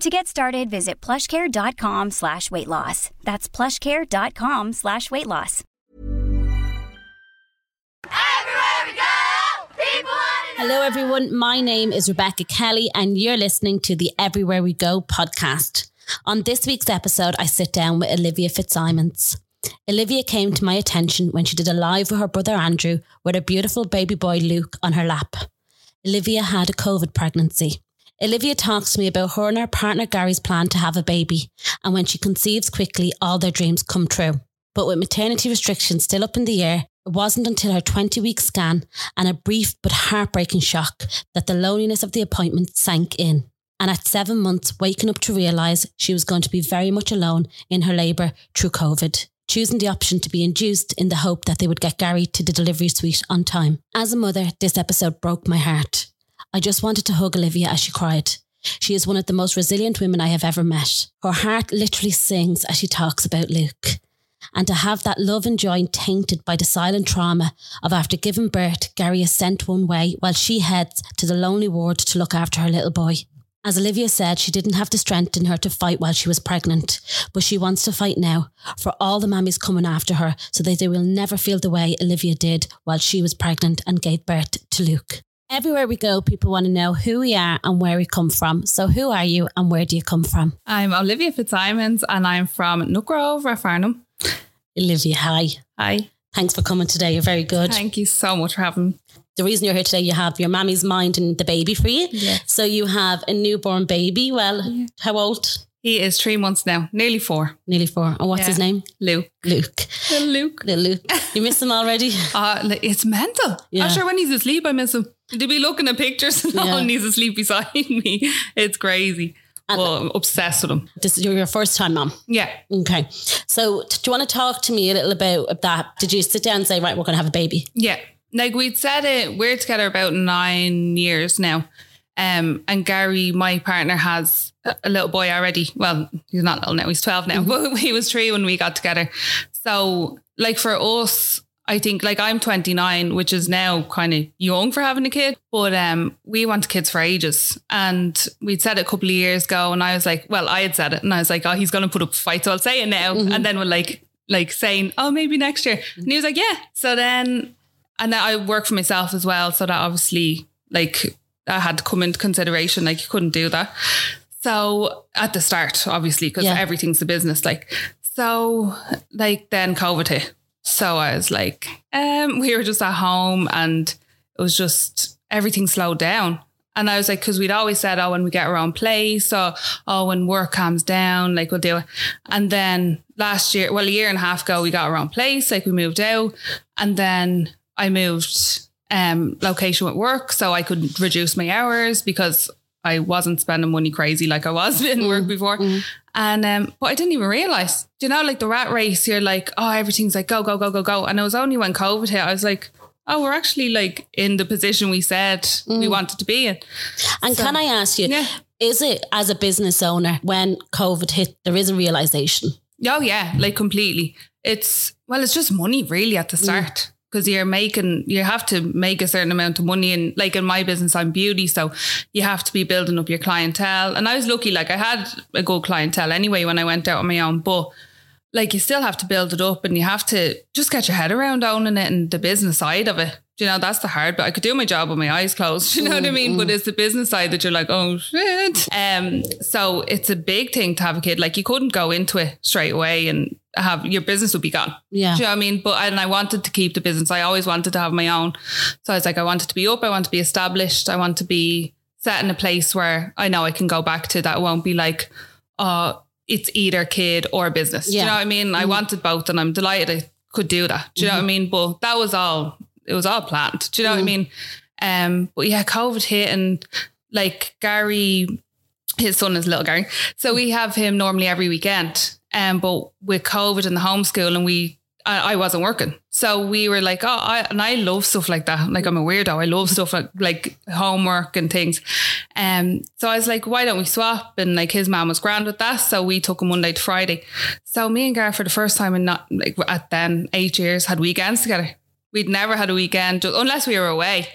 To get started, visit plushcare.com slash weight loss. That's plushcare.com slash weight loss. Hello, everyone. My name is Rebecca Kelly, and you're listening to the Everywhere We Go podcast. On this week's episode, I sit down with Olivia Fitzsimons. Olivia came to my attention when she did a live with her brother Andrew with her beautiful baby boy Luke on her lap. Olivia had a COVID pregnancy. Olivia talks to me about her and her partner Gary's plan to have a baby, and when she conceives quickly, all their dreams come true. But with maternity restrictions still up in the air, it wasn't until her 20 week scan and a brief but heartbreaking shock that the loneliness of the appointment sank in. And at seven months, waking up to realise she was going to be very much alone in her labour through COVID choosing the option to be induced in the hope that they would get Gary to the delivery suite on time. As a mother, this episode broke my heart. I just wanted to hug Olivia as she cried. She is one of the most resilient women I have ever met. Her heart literally sings as she talks about Luke. And to have that love and joy tainted by the silent trauma of after giving birth, Gary is sent one way while she heads to the lonely ward to look after her little boy. As Olivia said, she didn't have the strength in her to fight while she was pregnant, but she wants to fight now for all the mammies coming after her so that they will never feel the way Olivia did while she was pregnant and gave birth to Luke. Everywhere we go, people want to know who we are and where we come from. So, who are you and where do you come from? I'm Olivia Fitzsimons and I'm from Nuckgrove, Farnham. Olivia, hi. Hi. Thanks for coming today. You're very good. Thank you so much for having me the reason you're here today, you have your mammy's mind and the baby for you. Yeah. So you have a newborn baby. Well, yeah. how old? He is three months now, nearly four. Nearly four. And what's yeah. his name? Luke. Luke. Little Luke. Little Luke. You miss him already? Uh, it's mental. Yeah. I'm sure when he's asleep, I miss him. To be looking at pictures and yeah. he's asleep beside me. It's crazy. And well, I'm obsessed with him. This is your first time, mom. Yeah. Okay. So, do you want to talk to me a little about that? Did you sit down and say, right, we're going to have a baby? Yeah like we'd said it, we're together about nine years now. Um, and Gary, my partner, has a little boy already. Well, he's not little now, he's 12 now, mm-hmm. but he was three when we got together. So, like for us, I think like I'm 29, which is now kind of young for having a kid, but um, we want kids for ages. And we'd said it a couple of years ago, and I was like, well, I had said it, and I was like, oh, he's going to put up a fight, so I'll say it now. Mm-hmm. And then we're like, like saying, oh, maybe next year. And he was like, yeah. So then and then I work for myself as well. So that obviously, like, I had to come into consideration. Like, you couldn't do that. So at the start, obviously, because yeah. everything's a business. Like, so like then COVID hit. So I was like, um, we were just at home and it was just everything slowed down. And I was like, because we'd always said, oh, when we get our own place, or oh, when work calms down, like we'll do it. And then last year, well, a year and a half ago, we got our own place, like we moved out. And then I moved um, location with work so I could reduce my hours because I wasn't spending money crazy like I was in mm, work before. Mm. And um, but I didn't even realize. You know, like the rat race, you're like, oh, everything's like go, go, go, go, go. And it was only when COVID hit, I was like, oh, we're actually like in the position we said mm. we wanted to be in. And so, can I ask you, yeah. is it as a business owner when COVID hit, there is a realization? Oh yeah, like completely. It's well, it's just money really at the mm. start because you're making you have to make a certain amount of money and like in my business I'm beauty so you have to be building up your clientele. And I was lucky like I had a good clientele anyway when I went out on my own but like you still have to build it up and you have to just get your head around owning it and the business side of it. You know that's the hard but I could do my job with my eyes closed you know mm, what I mean? Mm. but it's the business side that you're like oh shit. Um so it's a big thing to have a kid. Like you couldn't go into it straight away and have your business would be gone. Yeah. Do you know what I mean? But and I wanted to keep the business. I always wanted to have my own. So I was like, I wanted to be up. I want to be established. I want to be set in a place where I know I can go back to. That won't be like, oh, it's either kid or business. Do you know what I mean? I mm-hmm. wanted both, and I'm delighted I could do that. Do you know what I mm-hmm. mean? But that was all. It was all planned. Do you know what I mm-hmm. mean? Um. But yeah, COVID hit, and like Gary, his son is little Gary. So we have him normally every weekend. Um, but with COVID and the homeschool, and we, I, I wasn't working, so we were like, oh, I and I love stuff like that. Like I'm a weirdo. I love stuff like like homework and things. Um, so I was like, why don't we swap? And like his mom was grand with that, so we took him Monday to Friday. So me and Gar for the first time in not like at then eight years had weekends together. We'd never had a weekend unless we were away.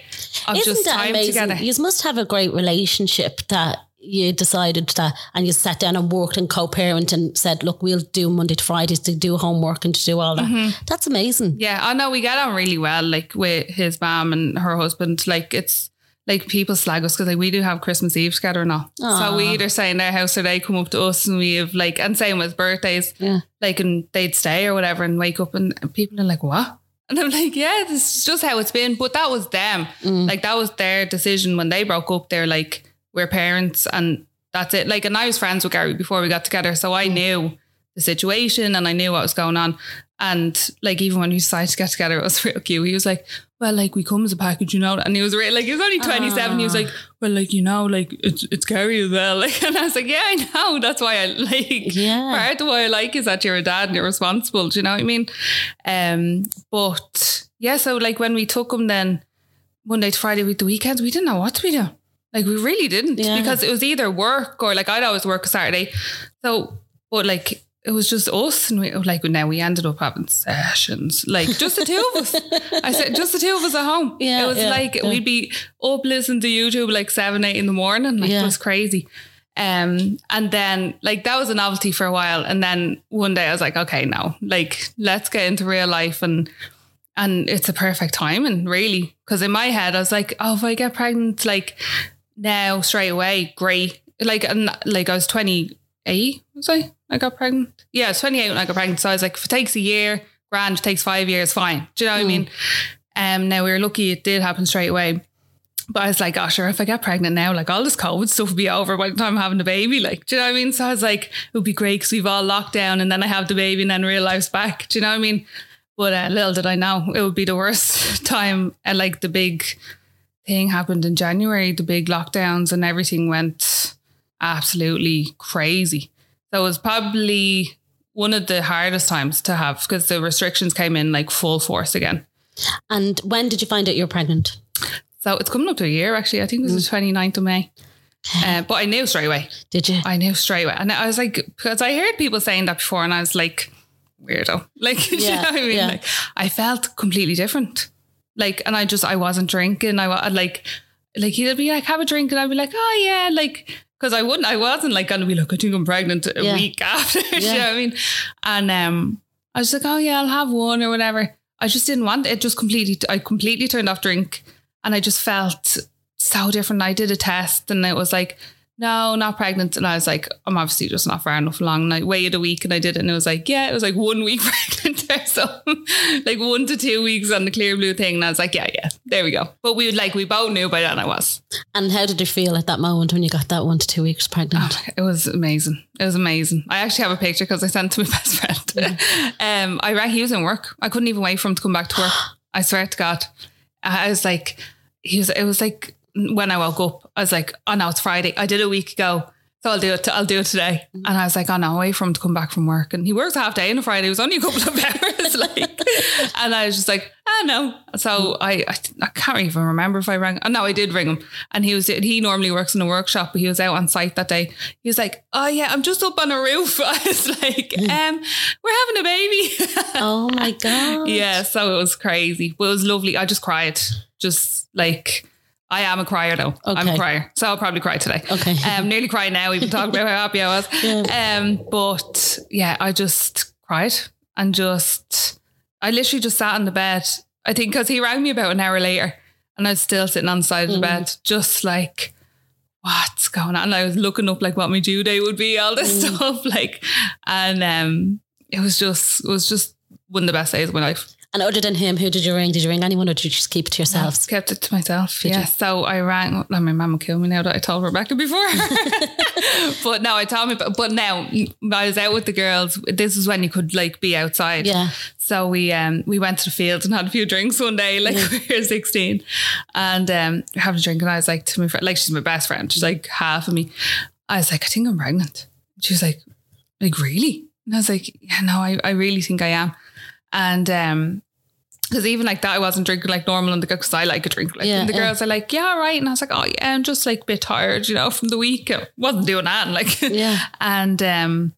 Of Isn't just that time amazing? together. You must have a great relationship that you decided that and you sat down and worked and co-parent and said, look, we'll do Monday to Fridays to do homework and to do all that. Mm-hmm. That's amazing. Yeah, I know we get on really well, like with his mom and her husband. Like it's like people slag us because like we do have Christmas Eve together and all. So we either stay in their house or they come up to us and we have like and same with birthdays. Yeah. Like and they'd stay or whatever and wake up and, and people are like, What? And I'm like, Yeah, this is just how it's been. But that was them. Like that was their decision when they broke up. They're like, We're parents and that's it. Like and I was friends with Gary before we got together. So I knew the situation and I knew what was going on. And like even when we decided to get together, it was real cute. He was like, "Well, like we come as a package, you know." And he was really like, he was only twenty seven. He was like, "Well, like you know, like it's it's Gary as well." Like, and I was like, "Yeah, I know. That's why I like. Yeah. Part of why I like is that you're a dad and you're responsible. Do you know what I mean? Um, but yeah, so like when we took him then Monday to Friday with the weekends, we didn't know what to be doing. Like we really didn't Yeah. because it was either work or like I'd always work Saturday. So, but like it was just us and we like now we ended up having sessions, like just the two of us. I said just the two of us at home. Yeah, it was yeah, like yeah. we'd be up listening to YouTube like seven, eight in the morning. Like Yeah. it was crazy. Um, and then like that was a novelty for a while. And then one day I was like, okay, now like let's get into real life and and it's a perfect time and really. Because in my head, I was like, oh, if I get pregnant, like now straight away, great. Like, and like I was 28, was I? I got pregnant. Yeah, I was 28 when I got pregnant. So I was like, if it takes a year, grand, if it takes five years, fine. Do you know what I mean? Um, now we were lucky it did happen straight away. But I was like, oh, sure, if I get pregnant now, like all this COVID stuff will be over by the time I'm having the baby. Like, do you know what I mean? So I was like, it would be great because we've all locked down and then I have the baby and then real life's back. Do you know what I mean? But uh, little did I know it would be the worst time. And like the big thing happened in January, the big lockdowns and everything went absolutely crazy. So it was probably one of the hardest times to have because the restrictions came in like full force again. And when did you find out you're pregnant? So it's coming up to a year actually. I think it was the 29th of May. Uh, but I knew straight away. Did you? I knew straight away. And I was like, because I heard people saying that before and I was like, weirdo. Like, do you know what I mean? yeah. Like, I felt completely different. Like, and I just, I wasn't drinking. I was like, like he'd be like, have a drink. And I'd be like, oh yeah. Like, cause I wouldn't, I wasn't like going to be like, I think I'm pregnant a Yeah. week after. do you Yeah. know what I mean? And um, I was like, oh yeah, I'll have one or whatever. I just didn't want it. Just completely, I completely turned off drink and I just felt so different. I did a test and it was like, no, not pregnant. And I was like, I'm obviously just not far enough along. And I waited a week and I did it. And it was like, yeah, it was like one week pregnant or something. like one to two weeks on the Clearblue thing. And I was like, yeah, yeah, there we go. But we would like, we both knew by then I was. And how did you feel at that moment when you got that one to two weeks pregnant? It was amazing. It was amazing. I actually have a picture because I sent it to my best friend. um, I rang, he was in work. I couldn't even wait for him to come back to work. I swear to God. I was like, he was, it was like when I woke up, I was like, oh no, it's Friday. I did a week ago. So I'll do it. I'll do it today. And I was like, oh no, wait for him to come back from work. And he works half day on a Friday. It was only a couple of hours. like, and I was just like, ah no. So I, I, I can't even remember if I rang. Oh, no, I did ring him. And he was, he normally works in a workshop, but he was out on site that day. He was like, oh yeah, I'm just up on a roof. I was like, um, we're having a baby. Oh my God. yeah. So it was crazy, but it was lovely. I just cried. Just like, I am a crier though. I'm a crier. So I'll probably cry today. Okay. Um, nearly crying now, We've been talking about how happy I was. Um, but yeah, I just cried and just, I literally just sat on the bed. I think because he rang me about an hour later and I was still sitting on the side of the bed, just like, what's going on? And I was looking up like what my due date would be, all this stuff. Like, and um, it was just it was just one of the best days of my life. And other than him, who did you ring? Did you ring anyone or did you just keep it to I yourselves? just kept it to myself. Did yeah. you? So I rang. Well, my mum will kill me now that I told Rebecca before. but no, I told me. But, but now I was out with the girls. This is when you could like be outside. Yeah. So we um we went to the fields and had a few drinks one day, like we were 16. And um having a drink and I was like to my friend, like she's my best friend. She's like half of me. I was like, I think I'm pregnant. She was like, like really? And I was like, yeah, no, I, I really think I am. And um because even like that, I wasn't drinking like normal on the go because I like a drink. Like, Yeah, and the yeah. girls are like, yeah, all right. And I was like, oh yeah, I'm just like a bit tired, you know, from the week. I wasn't doing that. And like, Yeah. and um,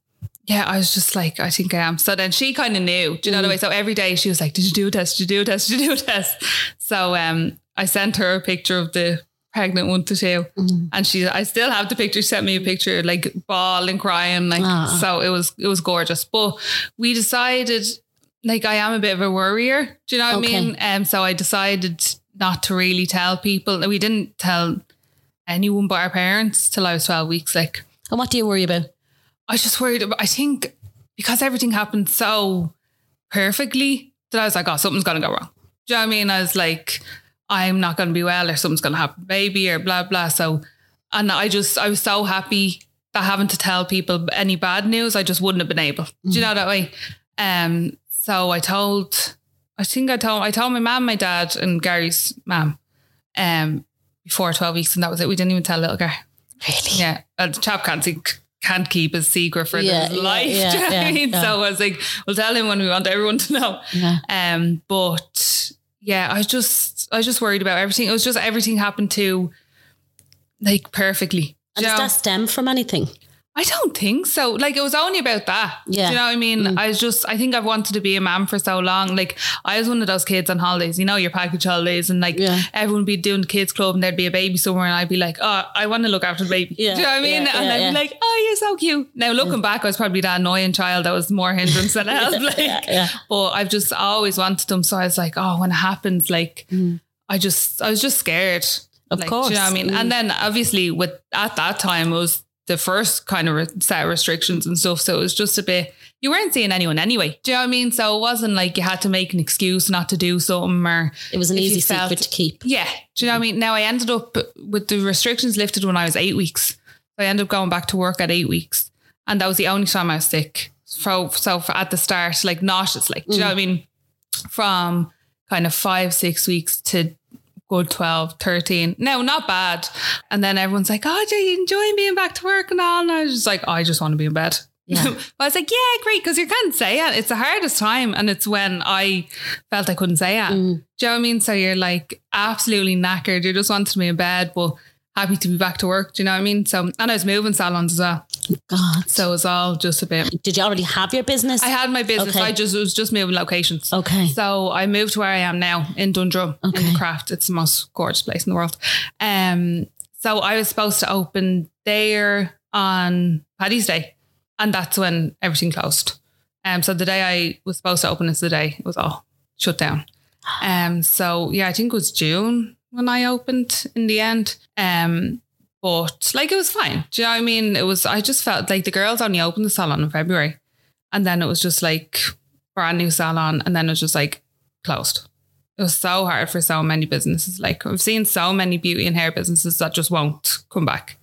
yeah, I was just like, I think I am. So then she kind of knew, do you know Mm. the way? So every day she was like, Did you do a test? Did you do a test? Did you do a test? So um, I sent her a picture of the pregnant one to two, Mm. and she, I still have the picture. She sent me a picture, like bawling, crying, like Ah. so. It was it was gorgeous. But we decided, like, I am a bit of a worrier. Do you know what Okay. I mean? Um, so I decided not to really tell people. We didn't tell anyone but our parents till I was twelve weeks. Like. And what do you worry about? I was just worried about, I think because everything happened so perfectly that I was like, oh, something's going to go wrong. Do you know what I mean? I was like, I'm not going to be well or something's going to happen, baby, or blah, blah. So, and I just, I was so happy that having to tell people any bad news, I just wouldn't have been able. Do you know that way? Um, so I told, I think I told, I told my mum, my dad, and Gary's mum, um, before 12 weeks, and that was it. We didn't even tell little Gary. Really? Yeah, uh, the chap can't see, can't keep a secret for Yeah, his yeah, life. yeah, do you know what yeah, I mean? yeah. So I was like, we'll tell him when we want everyone to know. Yeah. Um, but yeah, I was just I was just worried about everything. It was just everything happened to like perfectly. And does know? that stem from anything? I don't think so. Like it was only about that. Yeah. Mm. Do you know what I mean? I was just I think I've wanted to be a mom for so long. Like I was one of those kids on holidays, you know, your package holidays and like Yeah. everyone would be doing the kids club and there'd be a baby somewhere and I'd be like, Oh, I want to look after the baby. Yeah, Do you know what I mean? yeah, and I'd be like, Oh, you're so cute. Now looking back, I was probably that annoying child that was more hindrance than help. Like yeah, yeah. but I've just always wanted them. So I was like, oh, when it happens, like I just I was just scared. Mm. Of like, course. Do you know what I mean? Mm. And then obviously with at that time it was the first kind of re- set of restrictions and stuff. So it was just a bit you weren't seeing anyone anyway. Do you know what I mean? So it wasn't like you had to make an excuse not to do something or It was an easy felt- secret to keep. yeah. Do you know what I mean? Now I ended up with the restrictions lifted when I was eight weeks. So I ended up going back to work at eight weeks. And that was the only time I was sick. So, so at the start, like nauseous, like, do you know what I mm. mean? From kind of five, six weeks to good 12, 13. No, not bad. And then everyone's like, oh, do you enjoying being back to work and all? And I was just like, oh, I just want to be in bed. Yeah. but I was like, yeah, great, because you can't say it. It's the hardest time. And it's when I felt I couldn't say it. Mm. Do you know what I mean? So you're like absolutely knackered. You just wanted to be in bed, but happy to be back to work. Do you know what I mean? So, and I was moving salons as well. God. So it was all just a bit. Did you already have your business? I had my business. Okay. I just, it was just moving locations. Okay. So I moved to where I am now in Dundrum in Okay. the craft. It's the most gorgeous place in the world. Um, so I was supposed to open there on Paddy's Day, and that's when everything closed. Um, so the day I was supposed to open is the day it was all shut down. Um, so yeah, I think it was June when I opened in the end. Um, but like it was fine. Do you know what I mean? It was. I just felt like the girls only opened the salon in February, and then it was just like brand new salon, and then it was just like closed. It was so hard for so many businesses. Like I've seen so many beauty and hair businesses that just won't come back.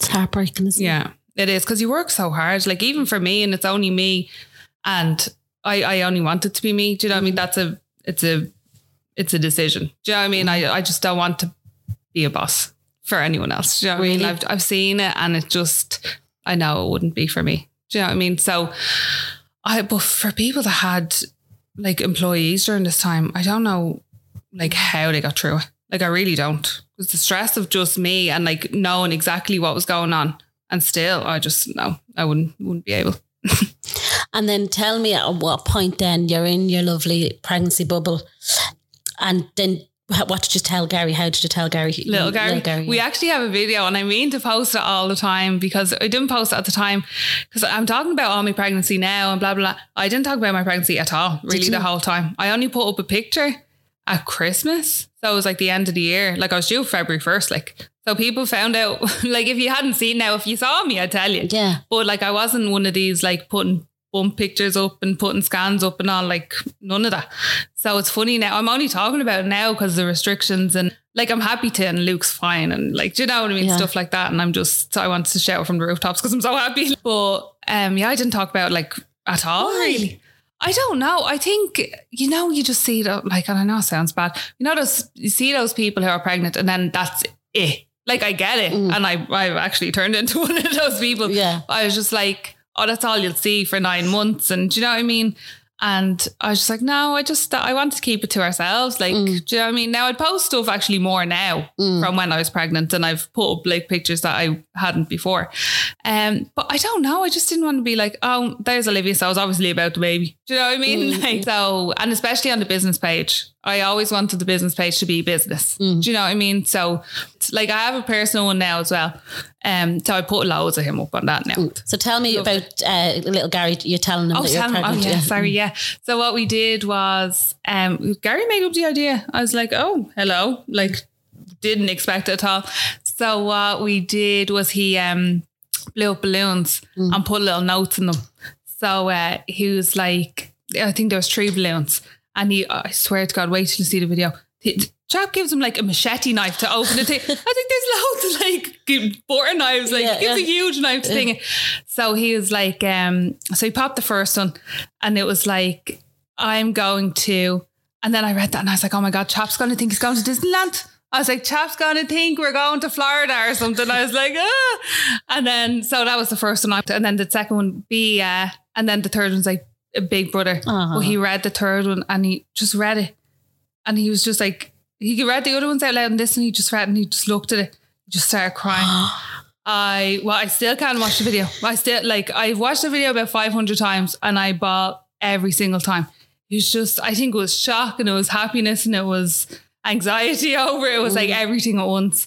It's heartbreaking, isn't it? Yeah, it is because you work so hard. Like even for me, and it's only me, and I I only want it to be me. Do you know what I mean? That's a it's a it's a decision. Do you know what I mean? I I just don't want to be a boss for anyone else. Do you know what I mean? I've I've seen it, and it just I know it wouldn't be for me. Do you know what I mean? So I but for people that had like employees during this time, I don't know like how they got through it. Like I really don't. It was the stress of just me and like knowing exactly what was going on. And still I just no, I wouldn't wouldn't be able. And then tell me at what point then you're in your lovely pregnancy bubble. And then what did you tell Gary? How did you tell Gary? Little Gary. Gary. We yeah. actually have a video and I mean to post it all the time because I didn't post it at the time because I'm talking about all my pregnancy now and blah, blah, blah. I didn't talk about my pregnancy at all, really, the whole time. I only put up a picture at Christmas. So it was like the end of the year. Like I was due February 1st. Like, so people found out, like if you hadn't seen now, if you saw me, I'd tell you. Yeah. But like I wasn't one of these like putting bump pictures up and putting scans up and all, like none of that. So it's funny now. I'm only talking about it now because the restrictions and like I'm happy to and Luke's fine and like do you know what I mean? Yeah. Stuff like that. And I'm just I want to shout from the rooftops because I'm so happy. But um yeah, I didn't talk about it, like at all Why? really. I don't know. I think you know you just see that like and I know it sounds bad. You know those you see those people who are pregnant and then that's it. Like I get it, and I I've actually turned into one of those people. Mm. Yeah. I was just like, oh, that's all you'll see for nine months, and do you know what I mean? And I was just like, no, I just I want to keep it to ourselves. Like, Mm. do you know what I mean? Now I'd post stuff actually more now from when I was pregnant, and I've put up like pictures that I hadn't before. Um, but I don't know. I just didn't want to be like, oh, there's Olivia. So I was obviously about the baby. Do you know what I mean? Mm. Like so, and especially on the business page, I always wanted the business page to be business. Mm. Do you know what I mean? So, like I have a personal one now as well. Um, so I put loads of him up on that now. So tell me Loved about uh, little Gary. You're telling him Oh, that you're him- oh yeah, sorry, yeah. So what we did was, um, Gary made up the idea. I was like, oh, hello, like didn't expect it at all. So what we did was he um blew up balloons and put little notes in them. So uh, he was like, I think there was three balloons, and he, I swear to God, wait till you see the video. The chap gives him like a machete knife to open the thing. I think there's loads of like butter knives, like Yeah, gives yeah. a huge knife thing. it. So he was like, um, so he popped the first one, and it was like, I'm going to, and then I read that, and I was like, oh my god, chap's going to think he's going to Disneyland. I was like, chap's going to think we're going to Florida or something. I was like, ah. And then, so that was the first one. And then the second one, be, uh, and then the third one's like a big brother. Uh-huh. But he read the third one and he just read it. And he was just like, he read the other ones out loud and this and he just read and he just looked at it, he just started crying. I, well, I still can't watch the video. I still, like, I've watched the video about 500 times and I bought every single time. It was just, I think it was shock and it was happiness and it was anxiety over it. It was like everything at once.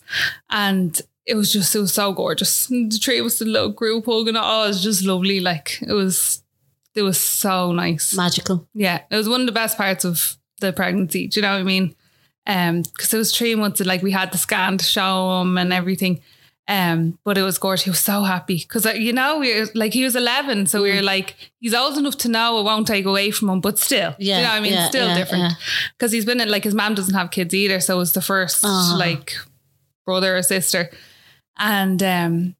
And it was just, it was so gorgeous. The tree was the little group hugging it. Oh, it was just lovely. Like, it was, it was so nice. Magical. Yeah, it was one of the best parts of the pregnancy. Do you know what I mean? Um, because it was three months and like we had the scan to show him and everything. Um, but it was gorgeous. He was so happy because you know, we were, like he was eleven, so we Mm. were like, he's old enough to know it won't take away from him, but still, Yeah, you know what I mean? yeah, still yeah, different yeah. because he's been in like his mom doesn't have kids either, so it was the 1st Ah. like brother or sister, and um.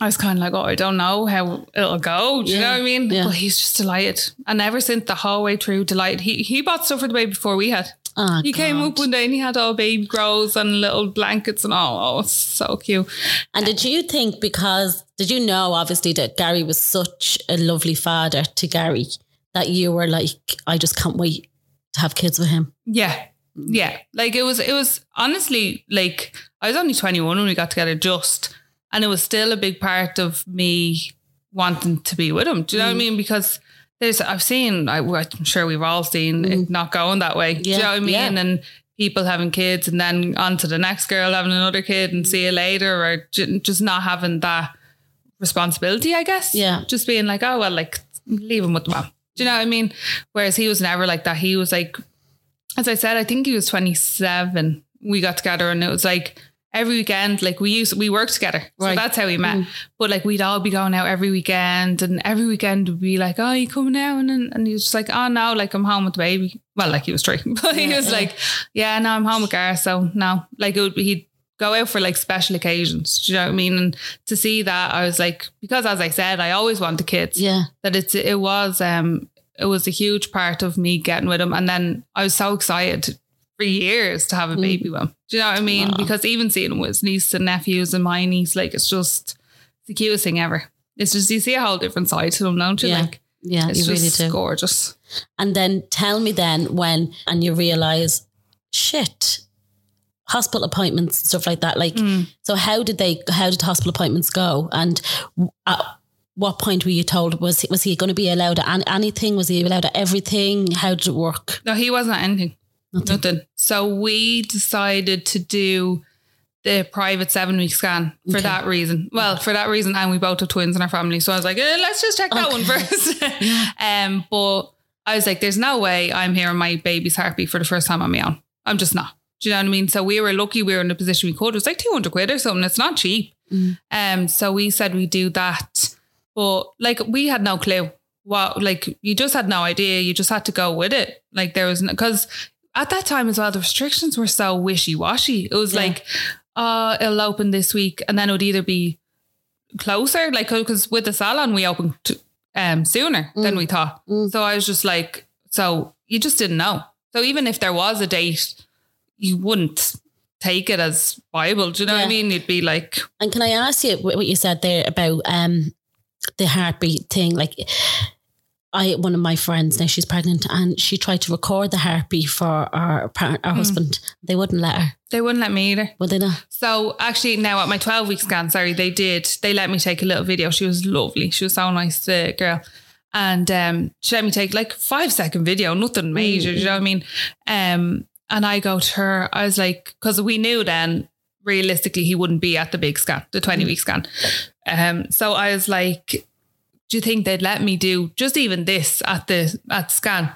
I was kind of like, oh, I don't know how it'll go. Do you Yeah, know what I mean? yeah. But he's just delighted. And ever since the whole way through, delighted. He he bought stuff for the baby before we had. Oh, He came up one day and he had all baby grows and little blankets and all. Oh, it's so cute. And did you think because did you know obviously that Gary was such a lovely father to Gary that you were like, I just can't wait to have kids with him. Yeah. Yeah. Like it was, it was honestly like I was only 21 when we got together just, and it was still a big part of me wanting to be with him. Do you know what I mm. mean? Because there's, I've seen, I, I'm sure we've all seen it mm. not going that way. Do you Yeah, know what I mean? yeah. And people having kids and then on to the next girl having another kid and see you later or just not having that responsibility, I guess. Yeah. Just being like, oh, well, like leave him with the mom. Do you know what I mean? Whereas he was never like that. He was like, as I said, I think he was 27. We got together and it was like every weekend, like we used, we worked together. So that's how we met. But like we'd all be going out every weekend and every weekend would be like, oh, you coming out? And, and he was just like, oh, no, like I'm home with the baby. Well, like he was three, but he was yeah. like, yeah, no, I'm home with Gar. So no, like it would be, he'd go out for like special occasions. Do you know what I mean? And to see that, I was like, because as I said, I always wanted kids Yeah. that it's it was um it was a huge part of me getting with him and then I was so excited for years to have a baby with him. Do you know what I mean? Because even seeing him with his nieces and nephews and my niece, like it's just the cutest thing ever. It's just you see a whole different side to them, don't you? Yeah. Like Yeah, it's you really just do. gorgeous. And then tell me then when and you realize, shit, hospital appointments and stuff like that. Like, Mm. so how did they? How did hospital appointments go? And at what point were you told was he, was he going to be allowed at an- anything? Was he allowed at everything? How did it work? No, he wasn't anything. Nothing. So we decided to do the private seven week scan for Okay. that reason. Well, for that reason, and we both have twins in our family. So I was like, eh, let's just check that one first. um, but I was like, there's no way I'm hearing my baby's heartbeat for the first time on my own. I'm just not. Do you know what I mean? So we were lucky we were in a position we could. It was like 200 quid or something. It's not cheap. Um, so we said we do that. But like we had no clue. what, like, you just had no idea. You just had to go with it. Like, there was, because at that time as well, the restrictions were so wishy washy. It was Yeah. like, uh, it'll open this week. And then it would either be closer, like, because with the salon, we opened t- um, sooner than we thought. So I was just like, so you just didn't know. So even if there was a date, you wouldn't take it as viable. Do you know what I mean? You'd be like, And can I ask you what you said there about um the heartbeat thing? Like, I one of my friends now she's pregnant and she tried to record the heartbeat for our parent, our husband. They wouldn't let her. they wouldn't let me either. Would they not? So actually, now at my 12 week scan, sorry, they did. They let me take a little video. She was lovely. She was so nice, the girl. And um, she let me take like five second video, nothing major. You know what I mean? Um, and I go to her. I was like, because we knew then realistically he wouldn't be at the big scan, the 20 week scan. Um, so I was like, do you think they'd let me do just even this at the at scan?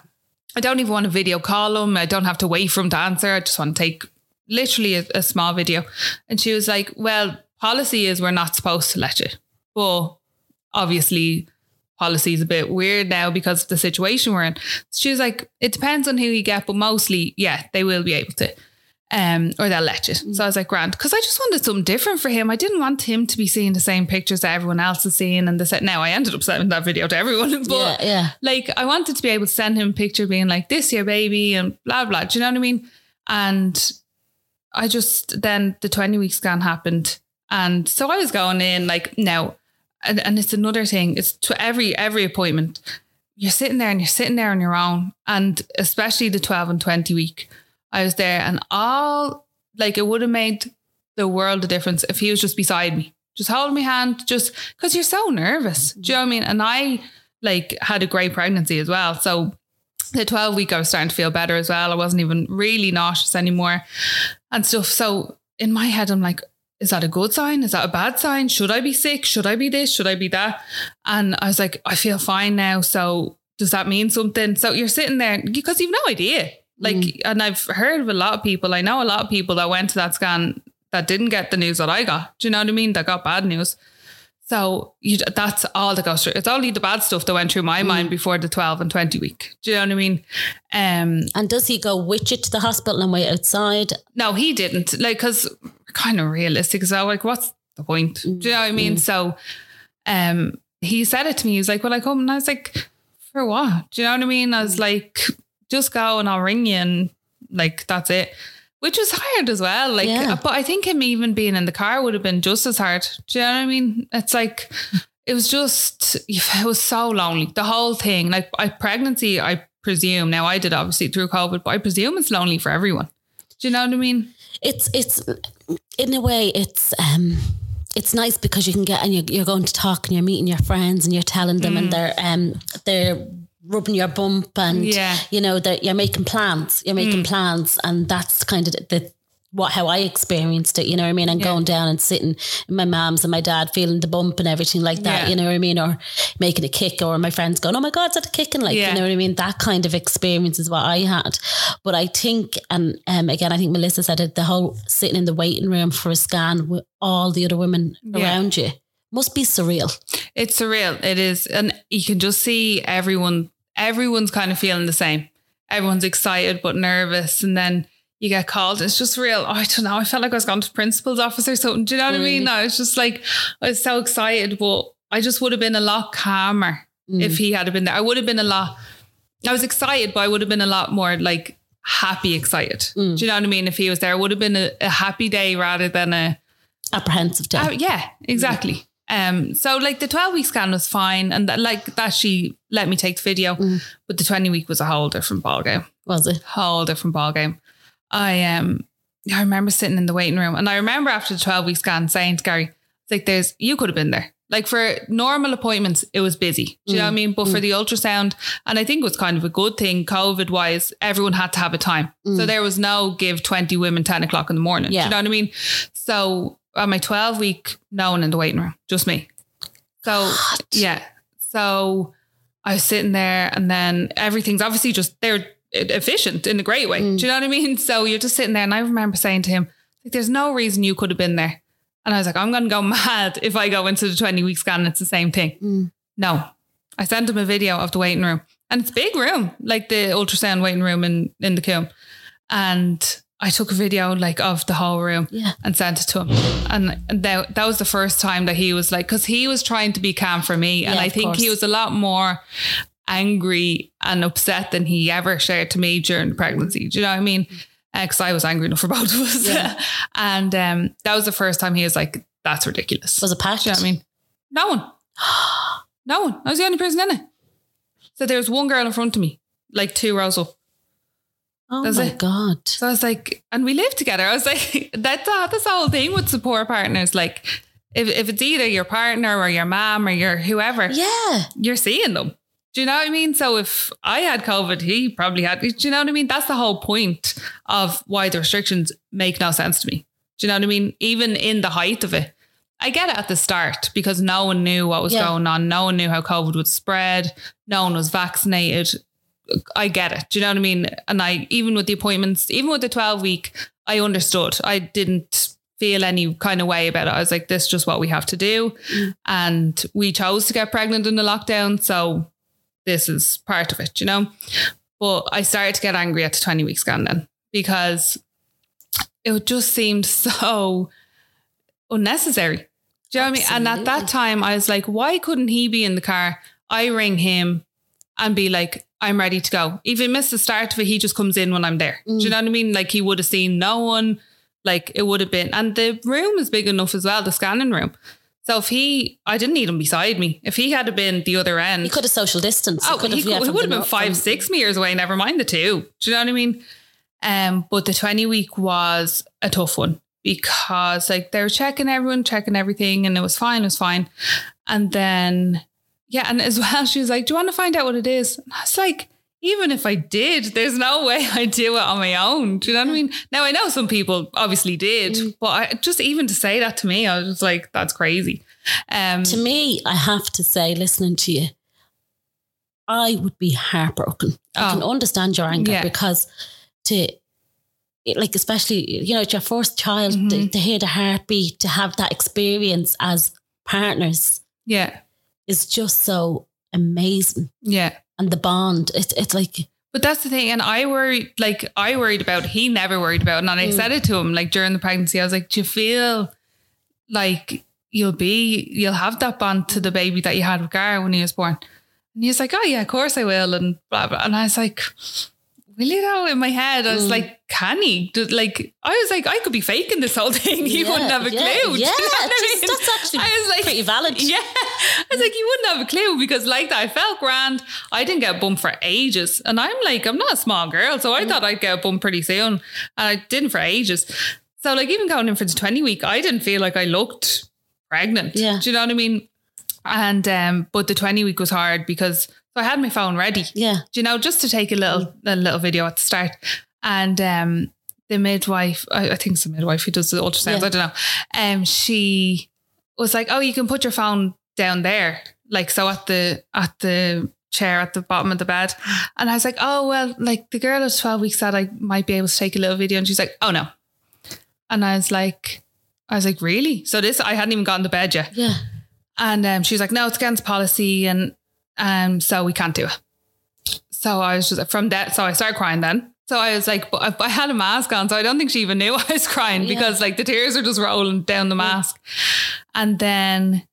I don't even want to video call him. I don't have to wait for him to answer. I just want to take literally a, a small video. And she was like, Well, policy is we're not supposed to let you. But obviously, policy is a bit weird now because of the situation we're in. She was like, It depends on who you get, but mostly, yeah, they will be able to. Um, or they'll let you. So I was like, Grant, because I just wanted something different for him. I didn't want him to be seeing the same pictures that everyone else is seeing. And they said, now I ended up sending that video to everyone. But yeah, yeah. like I wanted to be able to send him a picture being like this your baby and blah blah. Do you know what I mean? And I just then the 20 week scan happened. And so I was going in like now, and, and it's another thing, it's to every every appointment, you're sitting there and you're sitting there on your own. And especially the 12 and 20 week, I was there and all like it would have made the world a difference if he was just beside me. Just hold my hand, just because you're so nervous. Do you know what I mean? And I like had a great pregnancy as well. So the 12 week I was starting to feel better as well. I wasn't even really nauseous anymore and stuff. So in my head, I'm like, is that a good sign? Is that a bad sign? Should I be sick? Should I be this? Should I be that? And I was like, I feel fine now. So does that mean something? So you're sitting there because you've no idea. Like, and I've heard of a lot of people, I know a lot of people that went to that scan that didn't get the news that I got. Do you know what I mean? That got bad news. So you, that's all that goes through. It's only the bad stuff that went through my mind before the 12 and 20 week. Do you know what I mean? Um, And does he go with you to the hospital and wait outside? no, he didn't. Like, because kind of realistic as well. Like, what's the point? Do you know what I mean? So, um, he said it to me. He was like, "Well, I come," and I was like, "For what?" Do you know what I mean? I was like, "Just go and I'll ring you," and like that's it. Which was hard as well. Like, Yeah. but I think him even being in the car would have been just as hard. Do you know what I mean? It's like. It was just, it was so lonely. The whole thing, like, I pregnancy, I presume now I did obviously through COVID, but I presume it's lonely for everyone. Do you know what I mean? It's it's in a way it's um it's nice because you can get and you're, you're going to talk and you're meeting your friends and you're telling them and they're um they're rubbing your bump and Yeah. you know that you're making plans you're making plans and that's kind of the, what how I experienced it you know what I mean and going down and sitting in my mom's and my dad feeling the bump and everything like that Yeah. you know what I mean or making a kick or my friends going oh my god is that a kick and like Yeah. you know what I mean that kind of experience is what I had but I think and um again I think Melissa said it the whole sitting in the waiting room for a scan with all the other women Yeah. around you must be surreal It's surreal. It is. And you can just see everyone, everyone's kind of feeling the same. Everyone's excited but nervous. And then you get called. It's just real. Oh, I don't know. I felt like I was going to principal's office or something. Do you know what I mean? I was just like, I was so excited, but I just would have been a lot calmer if he had been there. I would have been a lot, I was excited, but I would have been a lot more like happy excited. Do you know what I mean? If he was there, it would have been a, a happy day rather than a, apprehensive day uh, yeah, exactly. Um, so like the 12 week scan was fine. And that, like that, she let me take the video, mm. but the 20 week was a whole different ballgame, was it whole different ballgame. I, um, I remember sitting in the waiting room and I remember after the 12 week scan saying to Gary, it's like, there's, you could have been there. Like for normal appointments, it was busy. Do you know what I mm. mean? But for mm. the ultrasound, and I think it was kind of a good thing, COVID wise, everyone had to have a time. So there was no give 20 women 10 o'clock in the morning. Do Yeah. you know what I mean? So on my 12 week, no one in the waiting room, just me. So yeah. So I was sitting there and then everything's obviously just they're efficient in a great way. Mm. Do you know what I mean? So you're just sitting there and I remember saying to him, like, there's no reason you could have been there. And I was like, I'm gonna go mad if I go into the 20 week scan and it's the same thing. Mm. No. I sent him a video of the waiting room, and it's a big room, like the ultrasound waiting room in in the Coombe. And I took a video like of the whole room Yeah. and sent it to him. And, and that, that was the first time that he was like, because he was trying to be calm for me. and Yeah, I of think he was a lot more angry and upset than he ever shared to me during the pregnancy. Do you know what I mean? Because I was angry enough for both of us. Yeah. and um, that was the first time he was like, that's ridiculous. Was it? Do you know what I mean? No one. No one. I was the only person in it. So there was one girl in front of me, like two rows up. Oh my it? god. So I was like, and we lived together. I was like, that's the, that's the whole thing with support partners. Like, if, if it's either your partner or your mom or your whoever, Yeah. you're seeing them. Do you know what I mean? So if I had COVID, he probably had. Do you know what I mean? That's the whole point of why the restrictions make no sense to me. Do you know what I mean? Even in the height of it, I get it at the start because no one knew what was Yeah. going on. No one knew how COVID would spread. No one was vaccinated. I get it. Do you know what I mean? And I, even with the appointments, even with the 12 week, I understood. I didn't feel any kind of way about it. I was like, this is just what we have to do. Mm. And we chose to get pregnant in the lockdown. So this is part of it, you know? But I started to get angry at the 20 week scan then because it just seemed so unnecessary. Do you know what I mean? And at that time, I was like, why couldn't he be in the car? I ring him and be like, I'm ready to go. If he missed the start of it, he just comes in when I'm there. Do you know what I mean? Like he would have seen no one. Like it would have been, and the room is big enough as well, the scanning room. So if he, I didn't need him beside me. If he had been the other end, He could have social distance. Oh, he, yeah, he would have been five, from- six meters away. Never mind the two. Do you know what I mean? Um, but the twenty week was a tough one because like they were checking everyone, checking everything, and it was fine. It was fine. And then, yeah, and as well, she was like, "Do you want to find out what it is?" And I was like. Even if I did, there's no way I'd do it on my own. Do you know what I mean? Now I know some people obviously did, Mm. but I, just even to say that to me, I was just like, "That's crazy." Um, To me, I have to say, listening to you, I would be heartbroken. I Oh. can understand your anger Yeah. because to like especially you know it's your first child to, Mhm. to hear the heartbeat to have that experience as partners yeah, is just so amazing yeah. and the bond it's it's like But that's the thing. And I worried, like, I worried about, he never worried about. And I Mm. said it to him, like, during the pregnancy, I was like, do you feel like you'll be, you'll have that bond to the baby that you had with Gar when he was born? And he was like, oh, yeah, of course I will. And blah, blah. And I was like, you know, in my head, I was Mm. like, can he? Like, I was like, I could be faking this whole thing. He Yeah, wouldn't have a yeah, clue. Do you yeah, know I mean? that's actually I was like, pretty valid. Yeah. I was like, you wouldn't have a clue because like that, I felt grand. I didn't get a bump for ages. And I'm like, I'm not a small girl. So I Mm. thought I'd get a bump pretty soon. And I didn't for ages. So like even going in for the 20 week, I didn't feel like I looked pregnant. Yeah. Do you know what I mean? And um, but the 20 week was hard because so I had my phone ready yeah do you know, just to take a little a little video at the start. And um the midwife, I, I think it's the midwife who does the ultrasounds, Yeah. I don't know. Um she was like, Oh, you can put your phone down there. Like so at the at the chair at the bottom of the bed. And I was like, Oh well, like the girl is 12 weeks said I might be able to take a little video. And she's like, Oh no. And I was like, I was like, really? So this I hadn't even gotten to bed yet. yeah And um, she was like, no, it's against policy. And um, so we can't do it. So I was just from that. So I started crying then. So I was like, but I, had a mask on. So I don't think she even knew I was crying Yeah. because like the tears are just rolling down the mask. And then,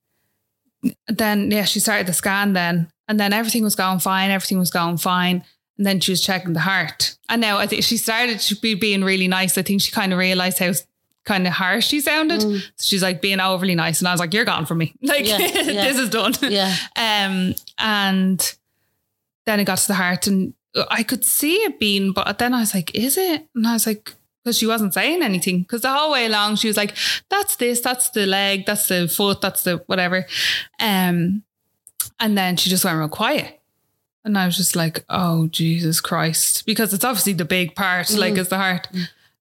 then yeah, she started the scan then. And then everything was going fine. Everything was going fine. And then she was checking the heart. And now I think she started to be being really nice. I think she kind of realized how kind of harsh she sounded. So she's like being overly nice. And I was like, you're gone from me. Like, Yeah, yeah. this is done. yeah Um, and then it got to the heart and I could see it being, but then I was like, is it? And I was like, because she wasn't saying anything. Because the whole way along, she was like, that's this, that's the leg, that's the foot, that's the whatever. Um, and then she just went real quiet. And I was just like, oh, Jesus Christ. Because it's obviously the big part, like, is the heart.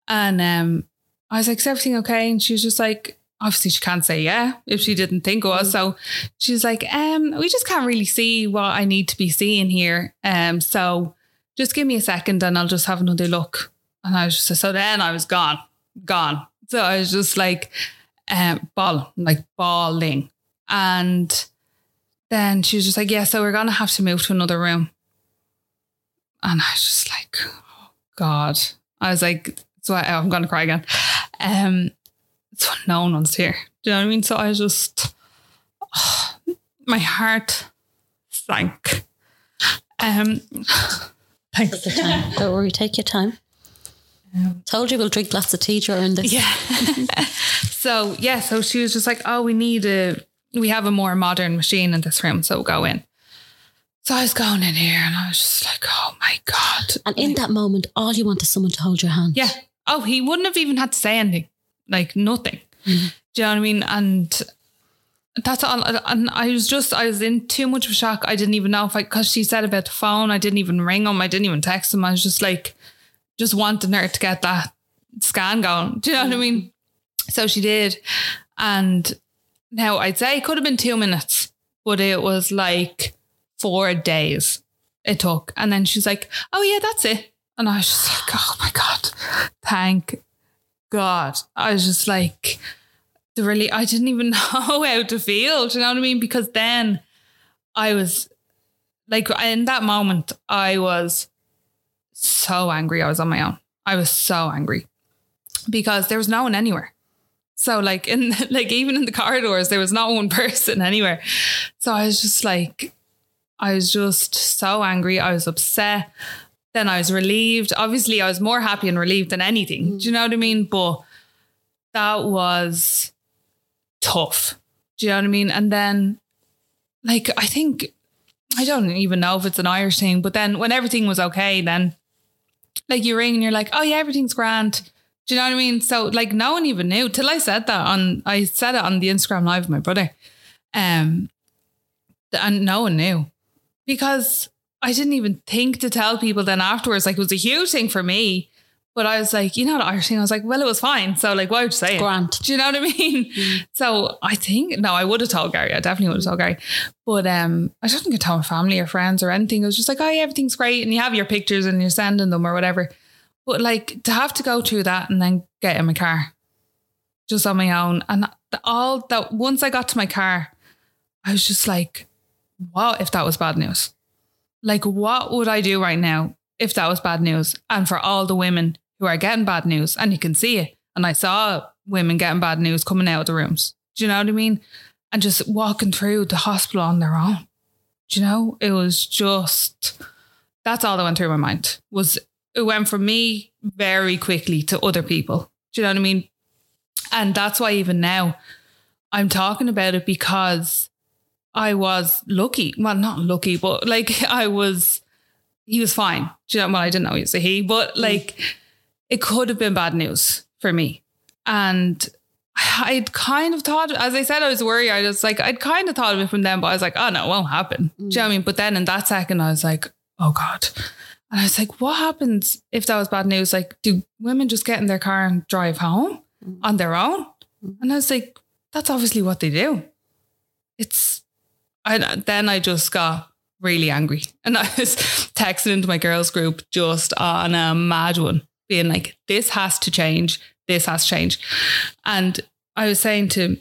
And um, I was like, is everything okay? And she was just like, obviously she can't say yeah if she didn't think it was. So she's like, um, we just can't really see what I need to be seeing here. Um, so just give me a second and I'll just have another look. And I was just so then I was gone, gone. So I was just like um bawling, like bawling. And then she was just like, yeah, so we're going to have to move to another room. And I was just like, oh God. I was like, so I, I'm going to cry again. Um, so no one's here. Do you know what I mean? So I was just, oh, my heart sank. Um, thanks. Take your time. Don't worry, take your time. Told you we'll drink lots of tea during this. Yeah. so yeah, so she was just like, "Oh, we need a, we have a more modern machine in this room, so we'll go in." So I was going in here, and I was just like, "Oh my god!" And in that moment, all you want is someone to hold your hand. Yeah. Oh, he wouldn't have even had to say anything, like nothing. Mm-hmm. Do you know what I mean? And that's all. And I was just, I was in too much of a shock. I didn't even know if I, because she said about the phone, I didn't even ring him. I didn't even text him. I was just like, just wanting her to get that scan going. Do you know what I mm-hmm. mean? So she did. And now I'd say it could have been two minutes, but it was like four days it took. And then she's like, oh, yeah, that's it. And I was just like, oh my God, thank God. I was just like, the really, I didn't even know how to feel. Do you know what I mean? Because then I was like, in that moment, I was so angry. I was on my own. I was so angry because there was no one anywhere. So like in like even in the corridors, there was not one person anywhere. So I was just like, I was just so angry. I was upset. Then I was relieved. Obviously, I was more happy and relieved than anything. Do you know what I mean? But that was tough. Do you know what I mean? And then, like, I think I don't even know if it's an Irish thing, but then when everything was okay, then like you ring and you're like, oh yeah, everything's grand. Do you know what I mean? So like no one even knew till I said that on I said it on the Instagram live with my brother. Um and no one knew. Because I didn't even think to tell people then afterwards. Like it was a huge thing for me. But I was like, you know, the Irish thing, I was like, well, it was fine. So, like, why would you say it? Grant. Do you know what I mean? Mm. So, I think, no, I would have told Gary. I definitely would have told Gary. But um, I didn't get to tell my family or friends or anything. It was just like, oh, yeah, everything's great. And you have your pictures and you're sending them or whatever. But, like, to have to go through that and then get in my car just on my own. And the, all that, once I got to my car, I was just like, wow, if that was bad news? Like, what would I do right now if that was bad news? And for all the women who are getting bad news, and you can see it. And I saw women getting bad news coming out of the rooms. Do you know what I mean? And just walking through the hospital on their own. Do you know? It was just that's all that went through my mind. Was it went from me very quickly to other people. Do you know what I mean? And that's why even now I'm talking about it because I was lucky. Well, not lucky, but like I was, he was fine. Do you know? Well, I didn't know he was a he, but mm. like it could have been bad news for me. And I'd kind of thought, as I said, I was worried. I was like, I'd kind of thought of it from them, but I was like, oh no, it won't happen. Do you know what I mm. mean? But then in that second, I was like, oh God. And I was like, what happens if that was bad news? Like, do women just get in their car and drive home mm. on their own? And I was like, that's obviously what they do. It's, I then I just got really angry. And I was texting into my girls group just on a mad one, being like, this has to change. This has to change. And I was saying to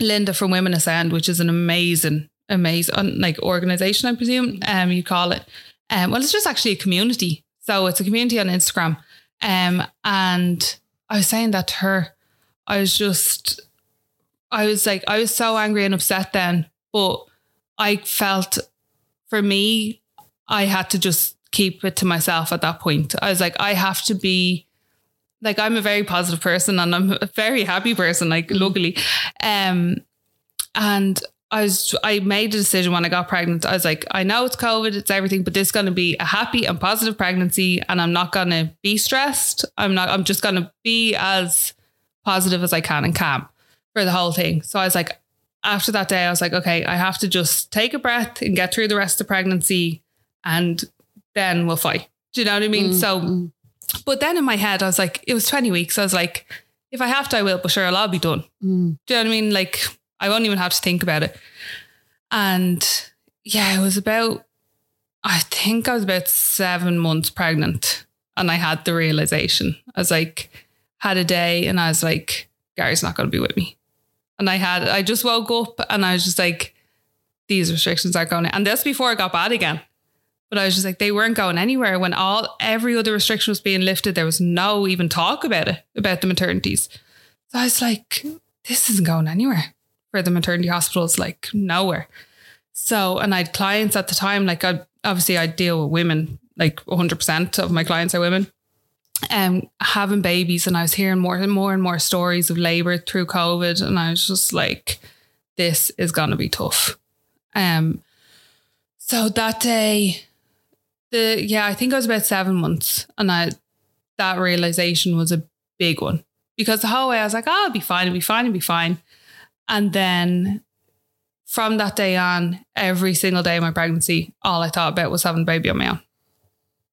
Linda from Women Ascend, which is an amazing, amazing like organization, I presume um you call it. Um, well, it's just actually a community. So it's a community on Instagram. Um, and I was saying that to her. I was just, I was like, I was so angry and upset then, but I felt for me, I had to just keep it to myself at that point. I was like, I have to be like I'm a very positive person and I'm a very happy person, like luckily. Um and I was I made a decision when I got pregnant. I was like, I know it's COVID, it's everything, but this is gonna be a happy and positive pregnancy and I'm not gonna be stressed. I'm not I'm just gonna be as positive as I can and calm for the whole thing. So I was like, after that day, I was like, okay, I have to just take a breath and get through the rest of the pregnancy and then we'll fight. Do you know what I mean? Mm, so, mm. but then in my head, I was like, it was 20 weeks. I was like, if I have to, I will, but sure, I'll be done. Mm. Do you know what I mean? Like, I won't even have to think about it. And yeah, it was about, I think I was about seven months pregnant and I had the realization. I was like, had a day and I was like, Gary's not going to be with me. And I had, I just woke up and I was just like, these restrictions aren't going. And this before it got bad again. But I was just like, they weren't going anywhere when all every other restriction was being lifted. There was no even talk about it, about the maternities. So I was like, this isn't going anywhere for the maternity hospitals, like nowhere. So, and I had clients at the time, like I obviously I deal with women, like 100% of my clients are women, um, having babies. And I was hearing more and more and more stories of labor through COVID. And I was just like, this is going to be tough. Um, so that day, the yeah, I think I was about seven months, and I that realization was a big one because the whole way I was like, oh, I'll be fine, I'll be fine, I'll be fine. And then from that day on, every single day of my pregnancy, all I thought about was having a baby on my own.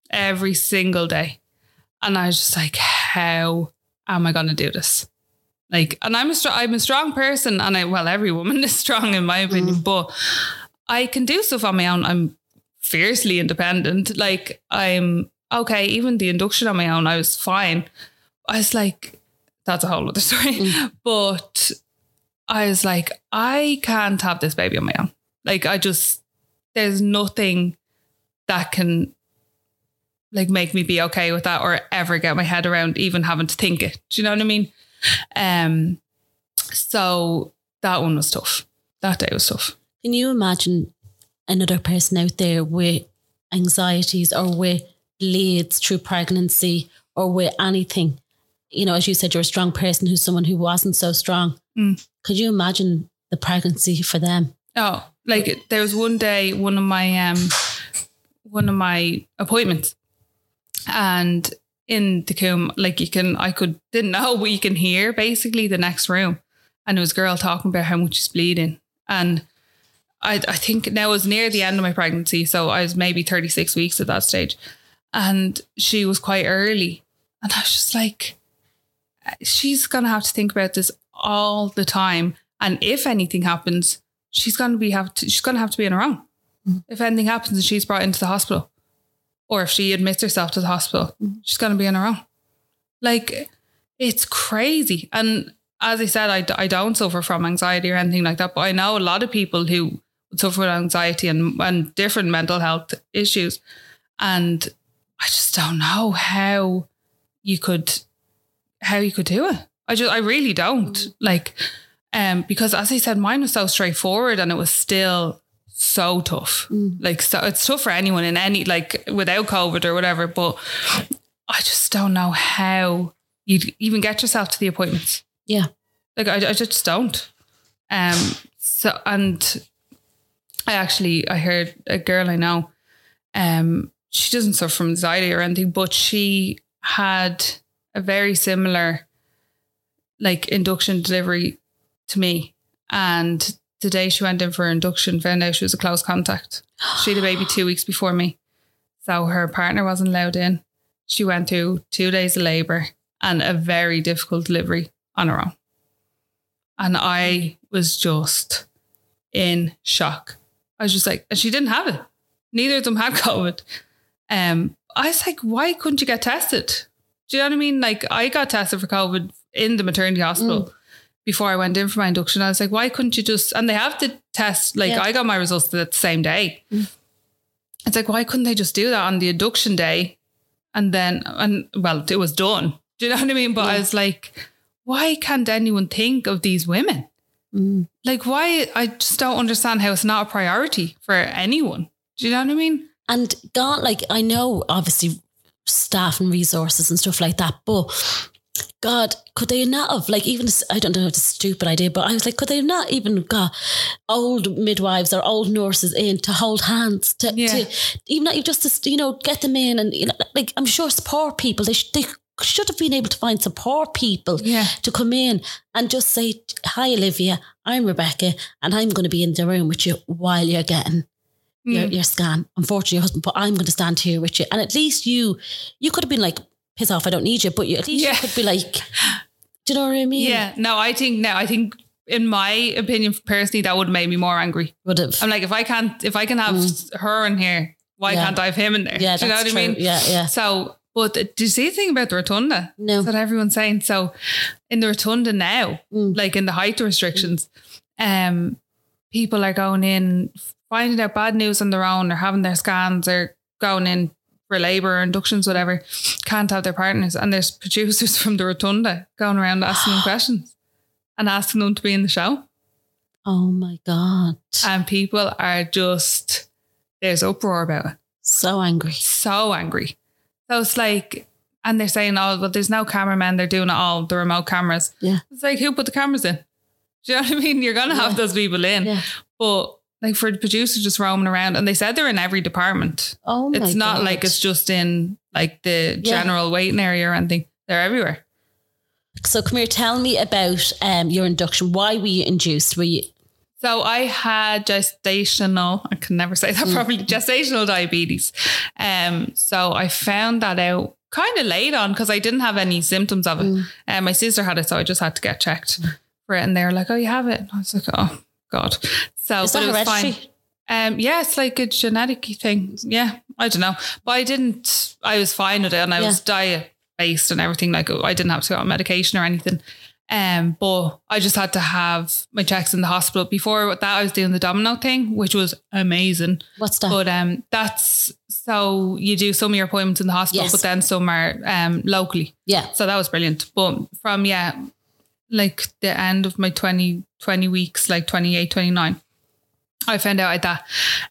Every single day. And I was just like, how am I going to do this? Like, and I'm a, str- I'm a strong person, and I, well, every woman is strong in my opinion, mm. but I can do stuff on my own. I'm fiercely independent. Like, I'm okay. Even the induction on my own, I was fine. I was like, that's a whole other story. Mm. But I was like, I can't have this baby on my own. Like, I just, there's nothing that can like make me be okay with that or ever get my head around even having to think it. Do you know what I mean? Um, so that one was tough. That day was tough. Can you imagine another person out there with anxieties or with bleeds through pregnancy or with anything? You know, as you said, you're a strong person who's someone who wasn't so strong. Mm. Could you imagine the pregnancy for them? Oh, like there was one day, one of my um, one of my appointments, and in the Coombe, like you can, I could didn't know, but you can hear basically the next room, and it was a girl talking about how much she's bleeding, and I I think now it was near the end of my pregnancy, so I was maybe thirty six weeks at that stage, and she was quite early, and I was just like, she's gonna have to think about this all the time, and if anything happens, she's gonna be have to, she's gonna have to be on her own. Mm-hmm. If anything happens and she's brought into the hospital, or if she admits herself to the hospital, mm-hmm. she's going to be on her own. Like, it's crazy. And as I said, I, I don't suffer from anxiety or anything like that, but I know a lot of people who suffer with anxiety and, and different mental health issues. And I just don't know how you could how you could do it. I just I really don't. Mm. Like um because as I said, mine was so straightforward and it was still so tough. Mm. Like so it's tough for anyone in any like without COVID or whatever. But I just don't know how you'd even get yourself to the appointments. Yeah. Like I, I just don't. Um so and I actually I heard a girl I know, um, she doesn't suffer from anxiety or anything, but she had a very similar like induction delivery to me. And the day she went in for induction, found out she was a close contact. She had a baby two weeks before me. So her partner wasn't allowed in. She went through two days of labour and a very difficult delivery on her own. And I was just in shock. I was just like, and she didn't have it. Neither of them had COVID. Um, I was like, why couldn't you get tested? Do you know what I mean? Like, I got tested for COVID in the maternity hospital. Mm before I went in for my induction. I was like, why couldn't you just, and they have the test, like yeah. I got my results the same day. Mm. It's like, why couldn't they just do that on the induction day? And then, and well, it was done. Do you know what I mean? But yeah. I was like, why can't anyone think of these women? Mm. Like, why? I just don't understand how it's not a priority for anyone. Do you know what I mean? And God, like, I know obviously staff and resources and stuff like that, but God, could they not have like even I don't know if it's a stupid idea, but I was like, could they not even got old midwives or old nurses in to hold hands to, yeah. to even not just to you know get them in and you know like I'm sure support people they they should have been able to find support people yeah. to come in and just say, Hi Olivia, I'm Rebecca and I'm going to be in the room with you while you're getting mm. your, your scan. Unfortunately, your husband, but I'm going to stand here with you. And at least you you could have been like, piss off, I don't need you. But you, at least yeah. you could be like, do you know what I mean? Yeah. No, I think, no, I think in my opinion, personally, that would have made me more angry. Would have. I'm like, if I can't, if I can have mm. her in here, why yeah. can't I have him in there? Yeah, do you know what true. I mean? Yeah, yeah. So, but did you see the thing about the rotunda? No. That everyone's saying. So in the rotunda now, mm. like in the height restrictions, um, people are going in, finding out bad news on their own, or having their scans, or going in for labour or inductions, whatever, can't have their partners. And there's producers from the rotunda going around asking them questions and asking them to be in the show. Oh my God. And people are just, there's uproar about it. So angry. So angry. So it's like, and they're saying, oh, well, there's no cameramen. They're doing it all, the remote cameras. Yeah. It's like, who put the cameras in? Do you know what I mean? You're going to have Yeah. those people in. Yeah. But like for the producers just roaming around, and they said they're in every department. Oh my it's not God. like it's just in like the Yeah. general waiting area or anything. They're everywhere. So come here, tell me about um, your induction. Why were you induced? Were you So I had gestational, I can never say that Mm. properly, gestational diabetes. Um, so I found that out kind of late on because I didn't have any symptoms of it. Mm. And my sister had it, so I just had to get checked for it. And they were like, Oh, you have it. And I was like, Oh God. So is but that it was hereditary? fine. Um, yeah, it's like a genetic thing. Yeah, I don't know, but I didn't. I was fine with it, and I was diet based and everything. Like I didn't have to go on medication or anything. Um, but I just had to have my checks in the hospital. Before that, I was doing the domino thing, which was amazing. What's that? But um, that's so you do some of your appointments in the hospital, Yes. but then some are um locally. yeah. So that was brilliant. But from, yeah, like the end of my 20, 20 weeks, like 28, 29, I found out like that.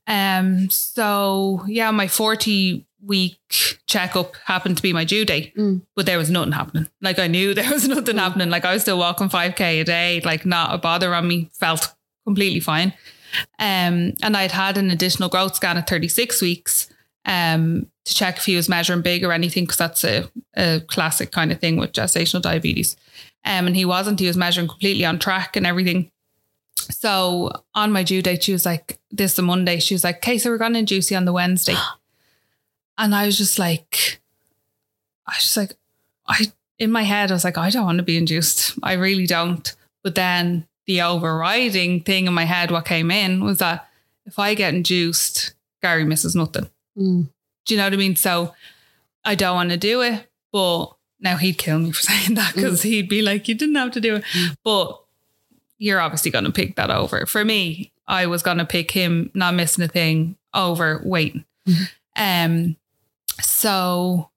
Um, so yeah, my 40 week checkup happened to be my due date, Mm. but there was nothing happening. Like I knew there was nothing happening. Like I was still walking 5k a day, like not a bother on me, felt completely fine. Um, and I'd had an additional growth scan at 36 weeks um, to check if he was measuring big or anything, because that's a, a classic kind of thing with gestational diabetes. Um, and he wasn't, he was measuring completely on track and everything. So on my due date, she was like, This is the Monday. She was like, Okay, so we're going to induce you on the Wednesday. and I was just like, I was just like, I, in my head, I was like, I don't want to be induced. I really don't. But then the overriding thing in my head, what came in was that if I get induced, Gary misses nothing. Mm. Do you know what I mean? So I don't want to do it, but now he'd kill me for saying that because he'd be like, you didn't have to do it. But you're obviously going to pick that over. For me, I was going to pick him not missing a thing over waiting. Um, so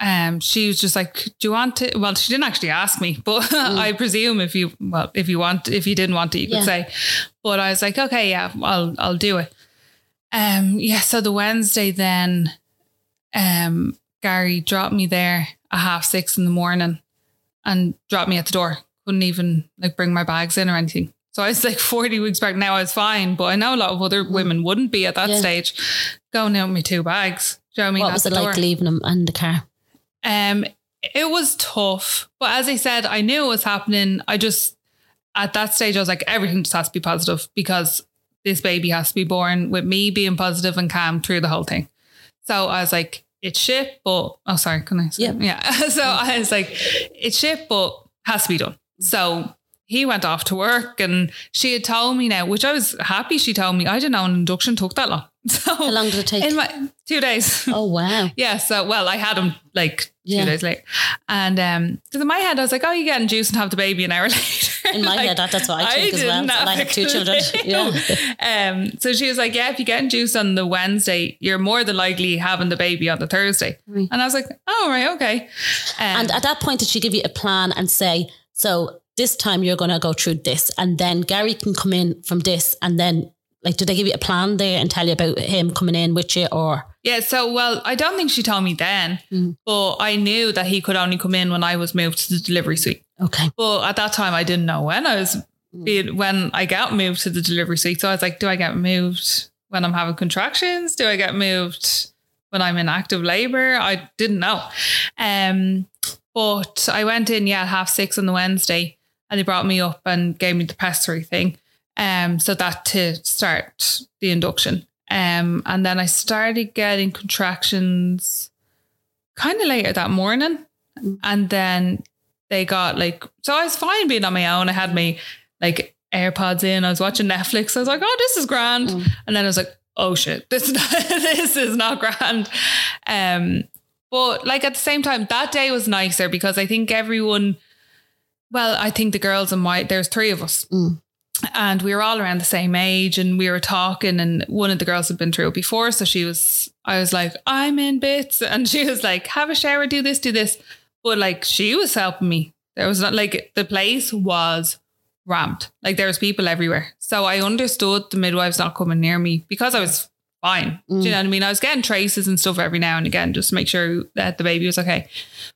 um, she was just like, "Do you want to?" Well, she didn't actually ask me, but I presume if you, well, if you want, if you didn't want it, you Yeah. could say. But I was like, "Okay, yeah, I'll, I'll do it." Um, yeah. So the Wednesday, then, um, Gary dropped me there at half six in the morning, and dropped me at the door. Couldn't even like bring my bags in or anything. So I was like 40 weeks back. Now I was fine, but I know a lot of other women wouldn't be at that. Yeah. stage. Going out with my two bags. Do you know what I mean? What At was it like leaving them in the car? Um, it was tough, but as I said, I knew it was happening. I just at that stage I was like, everything just has to be positive because this baby has to be born with me being positive and calm through the whole thing. So I was like, it's shit, but oh, sorry, can I? Say? Yeah. yeah. so I was like, it's shit, but has to be done. So he went off to work, and she had told me now, which I was happy. She told me I didn't know an induction took that long. So How long did it take? In my two days. oh wow. Yeah, so well, I had him like Yeah. two days late, and um, because in my head I was like, "Oh, you get induced and have the baby an hour later." In my Like, head, that, that's what I think as well. And I have have two children. Yeah. Um, so she was like, "Yeah, if you get induced on the Wednesday, you're more than likely having the baby on the Thursday." Right. And I was like, "Oh, right, okay." Um, And at that point, did she give you a plan and say, so this time you're going to go through this, and then Gary can come in from this, and then like, did they give you a plan there and tell you about him coming in with you, or Yeah, so well, I don't think she told me then, Mm. but I knew that he could only come in when I was moved to the delivery suite. okay, But at that time, I didn't know when I was being, when I got moved to the delivery suite. So I was like, do I get moved when I'm having contractions? Do I get moved when I'm in active labor? I didn't know. Um, but I went in, yeah, at half six on the Wednesday, and they brought me up and gave me the pessary thing. Um, so that to start the induction. Um, and then I started getting contractions kind of later that morning. And then they got like, so I was fine being on my own. I had my like AirPods in. I was watching Netflix. I was like, oh, this is grand. And then I was like, oh shit, this is not, this is not grand. Um, but like at the same time, that day was nicer because I think everyone, well, I think the girls and my, there's three of us. Mm. And we were all around the same age and we were talking and one of the girls had been through it before. So she was i was like i'm in bits. And she was like have a shower do this do this. But like she was helping me. There was not like the place was rammed like there was people everywhere. So i understood the midwives not coming near me because i was fine. Do you mm. know what i mean? I was getting traces and stuff every now and again just to make sure that the baby was okay.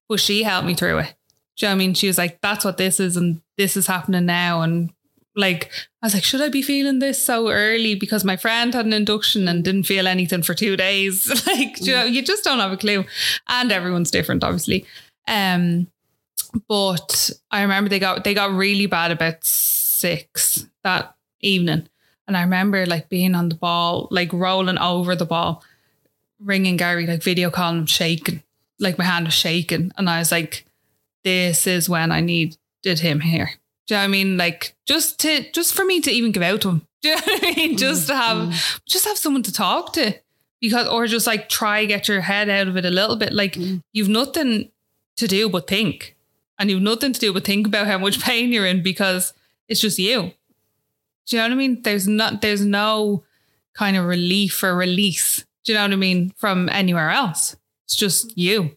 But she helped me through it. Do you know what I mean? She was like, that's what this is, and this is happening now. And like, I was like, should I be feeling this so early? Because my friend had an induction and didn't feel anything for two days. like, you, know, you just don't have a clue. And everyone's different, obviously. Um, but I remember they got they got really bad about six that evening. And I remember like being on the ball, like rolling over the ball, ringing Gary, like video calling him shaking. Like my hand was shaking. And I was like, this is when I needed him here. Do you know what I mean? Like just to just for me to even give out to him. Do you know what I mean? Just to have mm-hmm. just have someone to talk to. Because or just like try get your head out of it a little bit. Like mm. you've nothing to do but think. And you've nothing to do but think about how much pain you're in because it's just you. Do you know what I mean? There's not there's no kind of relief or release. Do you know what I mean? From anywhere else. It's just you.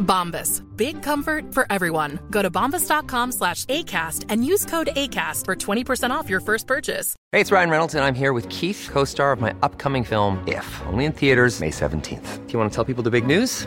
Bombas. Big comfort for everyone. Go to bombas.com slash ACAST and use code ACAST for 20% off your first purchase. Hey, it's Ryan Reynolds, and I'm here with Keith, co star of my upcoming film, If, only in theaters, May 17th. Do you want to tell people the big news?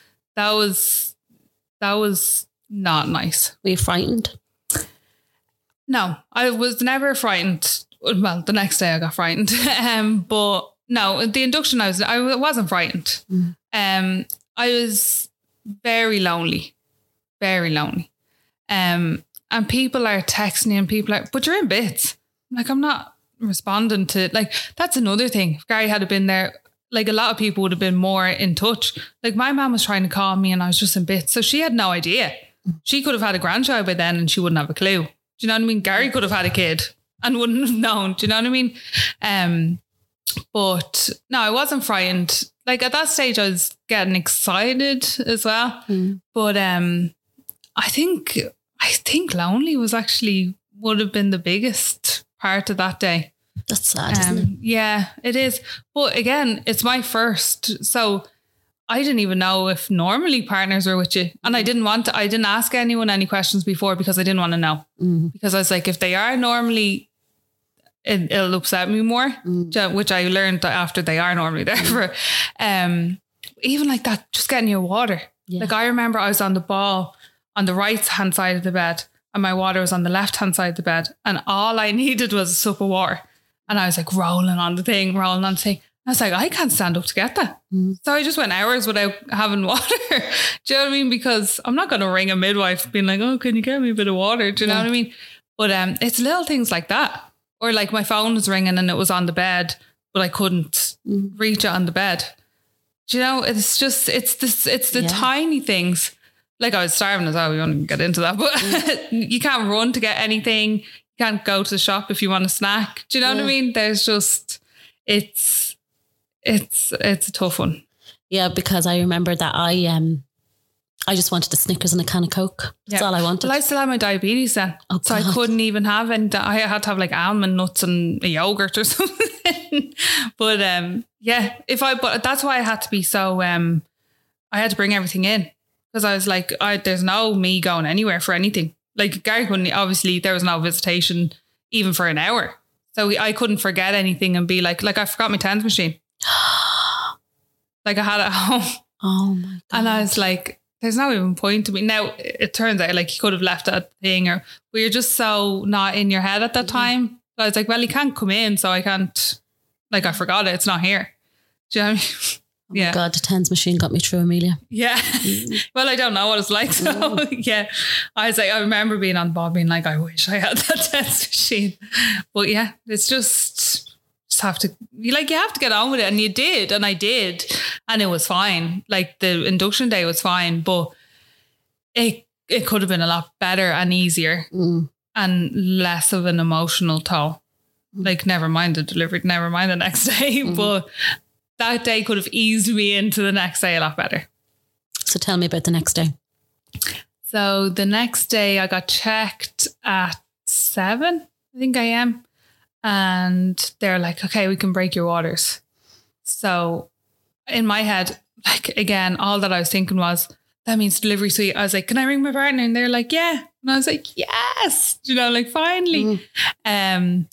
that was that was not nice. Were you frightened? No, I was never frightened. Well, the next day I got frightened. um, but no, the induction I was I wasn't frightened. Um, I was very lonely, very lonely. Um, and people are texting me and people are, but you're in bits. I'm like, I'm not responding to like that's another thing. If Gary had been there, like a lot of people would have been more in touch. Like my mom was trying to call me and I was just in bits. So she had no idea. She could have had a grandchild by then and she wouldn't have a clue. Do you know what I mean? Gary could have had a kid and wouldn't have known. Do you know what I mean? Um, but no, I wasn't frightened. Like at that stage, I was getting excited as well. But um, I think I think lonely was actually would have been the biggest part of that day. That's sad, isn't it? Um, yeah, it is. But again, it's my first, so I didn't even know if normally partners were with you, and I didn't want to. I didn't ask anyone any questions before because I didn't want to know. Because I was like, if they are normally, it, it'll upset me more. ju- Which I learned after they are normally there for. Um, even like that, just getting your water. Yeah. Like I remember, I was on the ball on the right hand side of the bed, and my water was on the left hand side of the bed, and all I needed was a sup of water. And I was like rolling on the thing, rolling on the thing. I was like, I can't stand up to get that. Mm. So I just went hours without having water. Do you know what I mean? Because I'm not going to ring a midwife being like, oh, can you get me a bit of water? Do you know what I mean? But um, it's little things like that. Or like my phone was ringing and it was on the bed, but I couldn't mm. reach it on the bed. Do you know, it's just, it's this, it's the Yeah. tiny things. Like I was starving as well. We won't get into that, but mm. you can't run to get anything. Can't go to the shop if you want a snack. Do you know what I mean? There's just, it's, it's, it's a tough one. Yeah, because I remember that I um I just wanted a Snickers and a can of Coke. That's Yeah. all I wanted. Well, I still had my diabetes then. Oh, so I couldn't even have and I had to have like almond nuts and a yogurt or something. but um, yeah, if I, but that's why I had to be so, um, I had to bring everything in because I was like, I, there's no me going anywhere for anything. Like Gary couldn't, obviously there was no visitation even for an hour. So we, I couldn't forget anything and be like, like I forgot my tens machine. like I had it at home. oh my god. And I was like, there's no even point to me. Now it turns out like you could have left that thing or we were just so not in your head at that time. I was like, well, he can't come in, so I can't like I forgot it. It's not here. Do you know what I mean? Oh yeah. God, the tens machine got me through, Amelia. Yeah. well, I don't know what it's like. So mm. yeah. I was like, I remember being on Bob being like, I wish I had that tens machine. But yeah, it's just just have to you like you have to get on with it. And you did, and I did. And it was fine. Like the induction day was fine, but it it could have been a lot better and easier Mm. and less of an emotional toll. Mm. Like never mind the delivery, never mind the next day. Mm. But that day could have eased me into the next day a lot better. So tell me about the next day. So the next day I got checked at seven, I think I am. And they're like, okay, we can break your waters. So in my head, like again, all that I was thinking was, that means delivery suite. I was like, can I ring my partner? And they're like, yeah. And I was like, yes. You know, like finally. Um,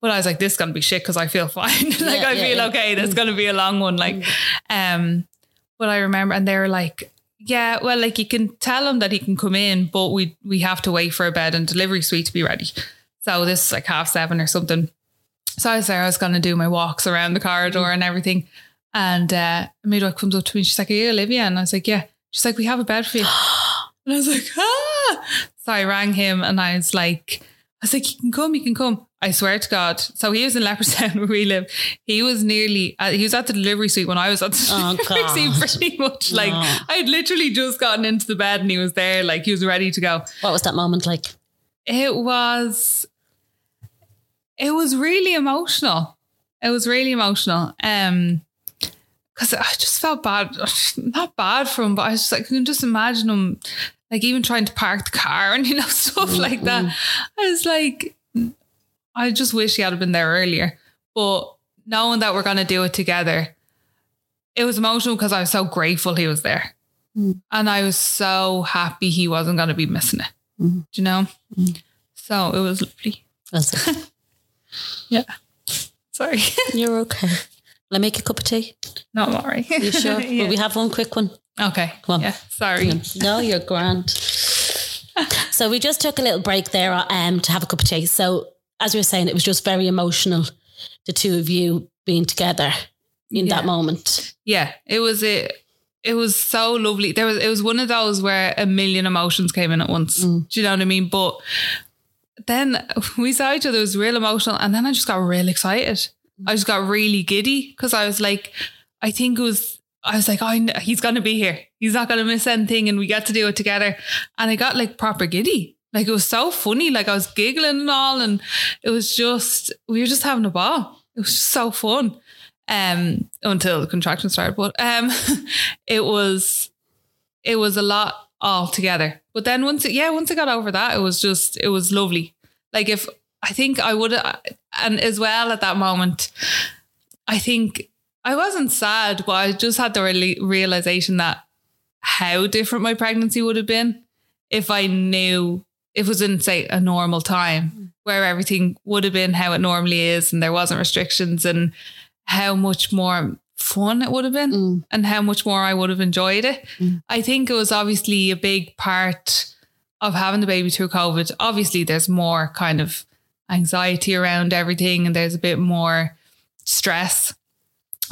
but I was like, this is gonna be shit because I feel fine. like Yeah, I yeah, feel yeah. okay. That's gonna be a long one. Like, um, but I remember, and they were like, yeah, well, like you can tell him that he can come in, but we we have to wait for a bed and delivery suite to be ready. So this is like half seven or something. So I was there, I was gonna do my walks around the corridor and everything. And uh a midwife comes up to me and she's like, Are you Olivia? And I was like, Yeah. She's like, We have a bed for you. and I was like, ah. So I rang him and I was like, I was like, you can come, you can come. I swear to God. So he was in Leopardstown where we live. He was nearly, uh, he was at the delivery suite when I was at the Oh, delivery suite pretty much. Like Oh. I had literally just gotten into the bed and he was there, like he was ready to go. What was that moment like? It was, it was really emotional. It was really emotional. Um, because I just felt bad, not bad for him, but I was just like, I can just imagine him, like even trying to park the car and you know stuff like that. I was like, I just wish he had been there earlier. But knowing that we're gonna do it together, it was emotional because I was so grateful he was there, mm. and I was so happy he wasn't gonna be missing it. Mm-hmm. Do you know? Mm-hmm. So it was lovely. Was it? Yeah. Sorry. You're okay. Will I make a cup of tea? no, I'm all right. You sure? Yeah. Will we have one quick one? Okay. Come on. Yeah. Sorry. No, you're grand. So we just took a little break there uh, um, to have a cup of tea. So as we were saying, it was just very emotional, the two of you being together in Yeah. that moment. Yeah. It was it. It was so lovely. There was it was one of those where a million emotions came in at once. Mm. Do you know what I mean? But then we saw each other. It was real emotional, and then I just got real excited. I just got really giddy because I was like, I think it was. I was like, oh, he's gonna be here. He's not gonna miss anything, and we get to do it together. And I got like proper giddy. Like it was so funny. Like I was giggling and all, and it was just we were just having a ball. It was just so fun. Um, until the contraction started, but um, it was it was a lot all together. But then once it, yeah, once I got over that, it was just it was lovely. Like if I think I would and as well at that moment, I think I wasn't sad, but I just had the reali- realization that how different my pregnancy would have been if I knew it was in say a normal time mm. where everything would have been how it normally is and there wasn't restrictions and how much more fun it would have been mm. and how much more I would have enjoyed it. Mm. I think it was obviously a big part of having the baby through COVID. Obviously, there's more kind of anxiety around everything and there's a bit more stress.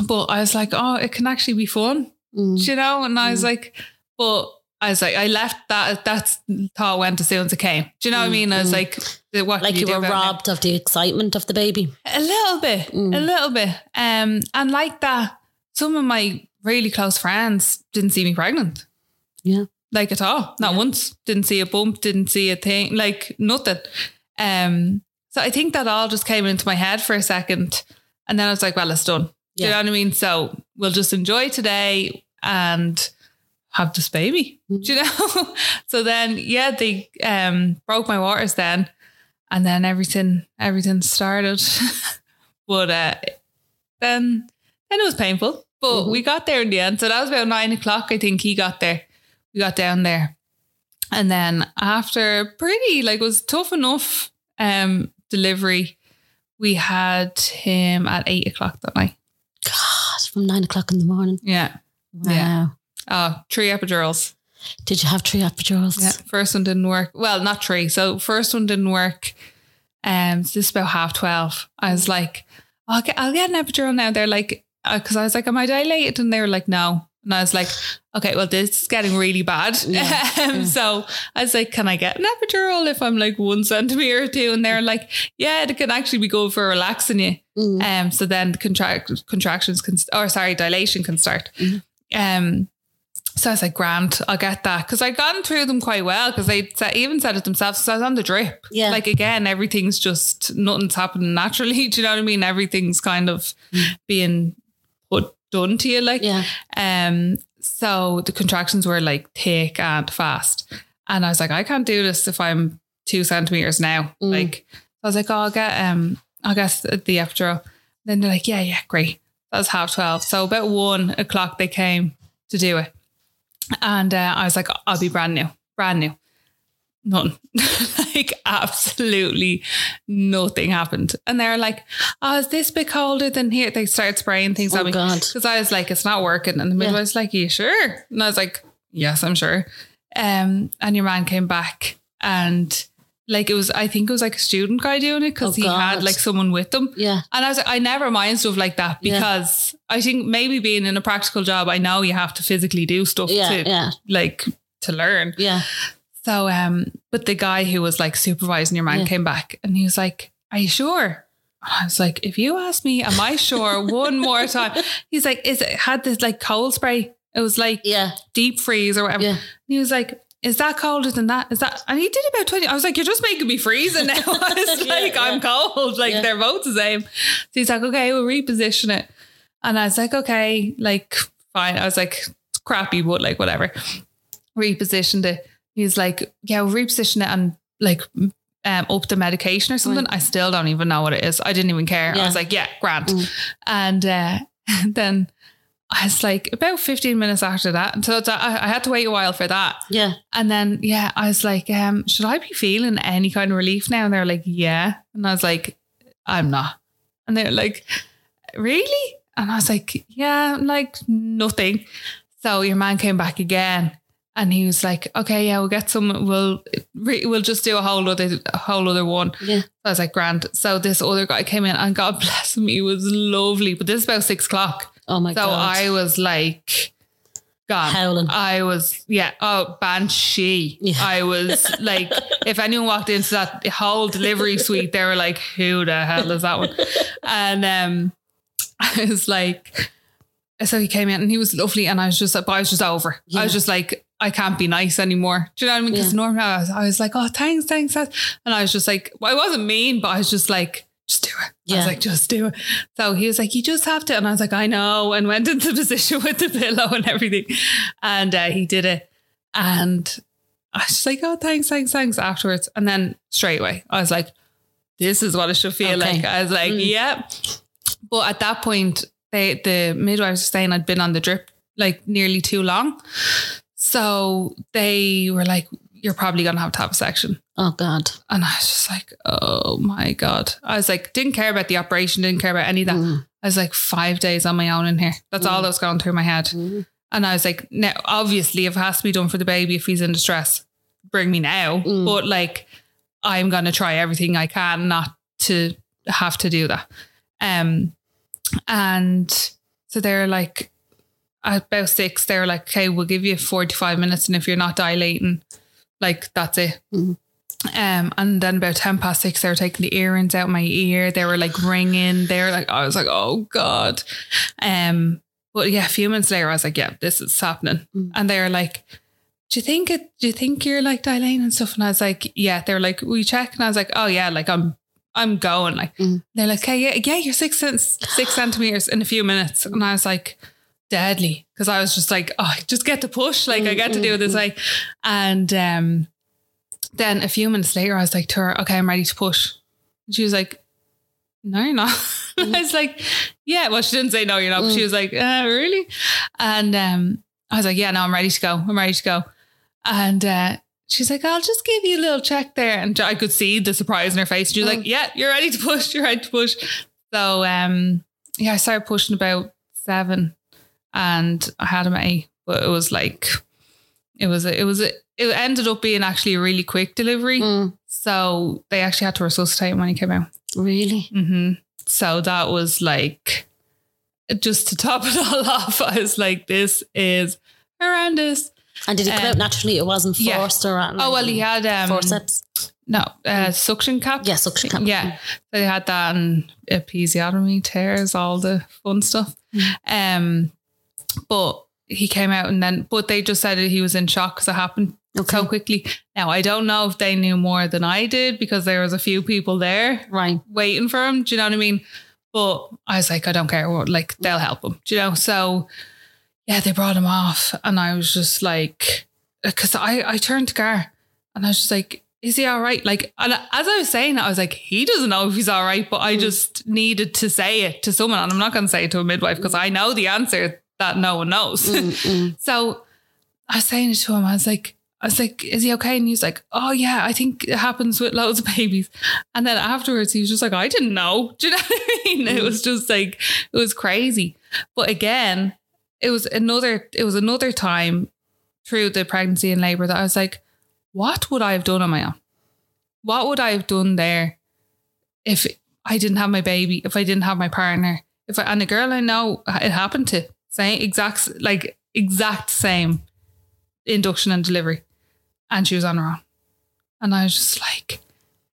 but I was like, oh, it can actually be fun, Mm. You know. And I was like, but I was like, I left that. That thought went as soon as it came. Do you know what I mean? I was like, what? Like can you were about it now? robbed of the excitement of the baby. A little bit, Mm. a little bit. Um, and like that, some of my really close friends didn't see me pregnant, Yeah. like at all. Not once. Didn't see a bump. Didn't see a thing. Like nothing. Um, so I think that all just came into my head for a second, and then I was like, well, it's done. Do you know what I mean? So we'll just enjoy today and have this baby. Do you know? so then, yeah, they um broke my waters then, and then everything everything started. but uh, then then it was painful. But Mm-hmm. we got there in the end. So that was about nine o'clock. I think he got there. We got down there, and then after pretty like it was tough enough um delivery. We had him at eight o'clock that night. God, from nine o'clock in the morning. Yeah. Wow. Yeah. Oh, three epidurals. Did you have three epidurals? Yeah. First one didn't work. Well, not three. So first one didn't work. Um, it's just about half twelve. I was like, I'll get, I'll get an epidural now. They're like, because I was like, am I dilated? And they were like, no. And I was like, okay, well, this is getting really bad. um, So I was like, can I get an epidural if I'm like one centimeter or two? And they're like, yeah, it can actually be good for relaxing you. Um, so then the contract contractions can, or sorry, dilation can start. Um, so I was like, grand, I'll get that. Because I'd gotten through them quite well because they said, even said it themselves. So I was on the drip. Yeah. Like again, everything's just, nothing's happening naturally. Do you know what I mean? Everything's kind of being put done to you. Like, Yeah. um, so the contractions were like thick and fast. And I was like, I can't do this if I'm two centimeters now. Like, I was like, oh, I'll get, um, I'll get the epidural. Then they're like, yeah, yeah, great. That was half 12. So about one o'clock they came to do it. And uh, I was like, I'll be brand new, brand new. None. like absolutely nothing happened. And they're like, oh, is this bit colder than here? They started spraying things Oh, at me. God. Because I was like, it's not working. And the midwife's like, Are you sure? And I was like, Yes, I'm sure. Um, and your man came back and like it was, I think it was like a student guy doing it because Oh, he had like someone with them. Yeah. And I was like, I never mind stuff like that Yeah. because I think maybe being in a practical job, I know you have to physically do stuff Yeah, to yeah. like to learn. Yeah. So um, but the guy who was like supervising your man Yeah. came back and he was like, Are you sure? I was like, if you ask me, am I sure one more time? He's like, is it had this like cold spray? It was like Yeah. deep freeze or whatever. Yeah. He was like, is that colder than that? Is that? And he did about 20. I was like, you're just making me freezing now. I was Yeah, like, I'm cold. Like Yeah. they're both the same. So he's like, okay, we'll reposition it. And I was like, okay, like fine. I was like, it's crappy, but like whatever. Repositioned it. He's like, yeah, we'll reposition it and like um, up the medication or something. I still don't even know what it is. I didn't even care. I was like, yeah, grand. And uh, then I was like, about 15 minutes after that. And so I had to wait a while for that. Yeah. And then, yeah, I was like, um, should I be feeling any kind of relief now? And they're like, yeah. And I was like, I'm not. And they're like, really? And I was like, yeah, I'm like nothing. So your man came back again and he was like, okay, yeah, we'll get some, we'll, we'll just do a whole other, a whole other one. Yeah. I was like, grand. So this other guy came in and God bless him, he was lovely. But this is about six o'clock. Oh my So God. So I was like, gone. Howling. I was, yeah, oh, banshee. Yeah. I was like, if anyone walked into that whole delivery suite, they were like, who the hell is that one? And um, I was like, so he came in and he was lovely. And I was just, but I was just over. I was just like, I can't be nice anymore. Do you know what I mean? Because Yeah. normally I was, I was like, oh, thanks, thanks, thanks. And I was just like, well, I wasn't mean, but I was just like, just do it. I was like, just do it. So he was like, you just have to. And I was like, I know. And went into position with the pillow and everything. And uh, he did it. And I was just like, oh, thanks, thanks, thanks afterwards. And then straight away, I was like, this is what it should feel Okay. like. I was like, Mm. yeah. But at that point, they, the midwives were saying I'd been on the drip like nearly too long. So they were like, you're probably going to have to have a section. Oh God. And I was just like, oh my God. I was like, didn't care about the operation, didn't care about any of that. Mm. I was like, five days on my own in here. That's all that was going through my head. Mm. And I was like, now, obviously, if it has to be done for the baby, if he's in distress, bring me now. Mm. But like, I'm going to try everything I can not to have to do that. Um, and So they're like, at about six, they're like, okay, we'll give you 45 minutes. And if you're not dilating, like that's it. Um, and then about 10 past six, they were taking the earrings out my ear. They were like ringing. They were like, I was like, oh God. Um, but yeah, a few minutes later, I was like, yeah, this is happening. And they were like, do you think it, do you think you're like dilating and stuff? And I was like, yeah, they were like, we check. And I was like, oh yeah, like I'm, I'm going like, they're like, okay, yeah, yeah, you're six, six centimeters in a few minutes. And I was like, deadly. Cause I was just like, oh, I just get to push. Like I get to do this Like, And, um, then a few minutes later, I was like to her, okay, I'm ready to push. And she was like, no, you're not. I was like, yeah. Well, she didn't say no, you're not. But she was like, uh, really? And um, I was like, yeah, no, I'm ready to go. I'm ready to go. And uh, she's like, I'll just give you a little check there. And I could see the surprise in her face. She was like, yeah, you're ready to push. You're ready to push. So um, yeah, I started pushing about seven and I had him at eight, but it was like, it was, a, it was, a, it ended up being actually a really quick delivery. So they actually had to resuscitate him when he came out. Really? hmm So that was like, just to top it all off, I was like, this is horrendous. And did it come Um, out naturally? It wasn't yeah. forced or anything? Oh, well, he had um, forceps. No, uh, suction cap. Yeah, suction cap. Yeah. So they had that and episiotomy, tears, all the fun stuff. Um, but he came out and then, but they just said that he was in shock because it happened so quickly. Now, I don't know if they knew more than I did because there was a few people there right waiting for him. Do you know what I mean? But I was like, I don't care what, like, they'll help him. Do you know? So yeah, they brought him off and I was just like, because I, I turned to Gar and I was just like, is he all right? Like, and as I was saying, I was like, he doesn't know if he's all right, but I hmm. just needed to say it to someone. And I'm not going to say it to a midwife because hmm. I know the answer that no one knows. Mm, mm. so I was saying it to him. I was like, I was like, is he okay? And he was like, oh yeah, I think it happens with loads of babies. And then afterwards, he was just like, I didn't know. Do you know what I mean? It mm. was just like, it was crazy. But again, it was another, it was another time through the pregnancy and labor that I was like, what would I have done on my own? What would I have done there if I didn't have my baby, if I didn't have my partner, if I, and a girl I know it happened to, same exact, like exact same induction and delivery. And she was on her own. And I was just like,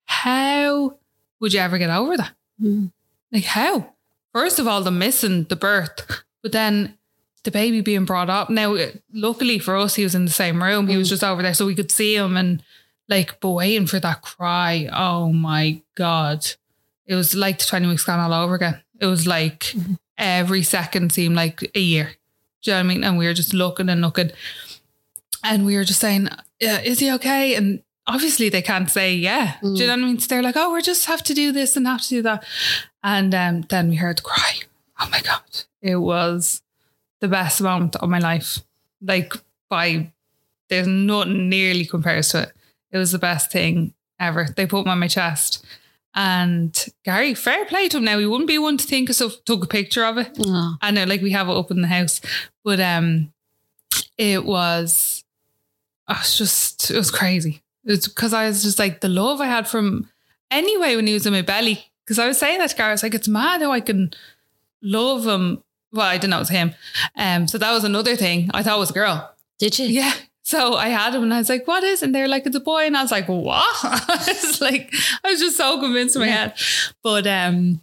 how would you ever get over that? Hmm. Like, how? First of all, the missing the birth, but then the baby being brought up. Now, uh, luckily for us, he was in the same room. He was hmm. just over there, so we could see him and like, but waiting for that cry. Oh my God. It was like the 20 weeks gone all over again. It was like hmm. Every second seemed like a year. Do you know what I mean? And we were just looking and looking. And we were just saying, yeah, is he okay? And obviously they can't say yeah. Do you know what I mean? So they're like, oh, we just have to do this and have to do that. And um, then we heard the cry. Oh my God. It was the best moment of my life. Like by there's nothing nearly compares to it. It was the best thing ever. They put him on my chest. And Gary, fair play to him now. He wouldn't be one to think of stuff, took a picture of it. Oh. I know, like we have it up in the house. But um it was I was just it was crazy. It's because I was just like the love I had from anyway when he was in my belly. Because I was saying that to Gary, I was like, it's mad how I can love him. Well, I didn't know it was him. Um, so that was another thing. I thought it was a girl. Did you? Yeah. So I had him and I was like, what is? And they're like, it's a boy. And I was like, what? I was like, I was just so convinced in my head. But um,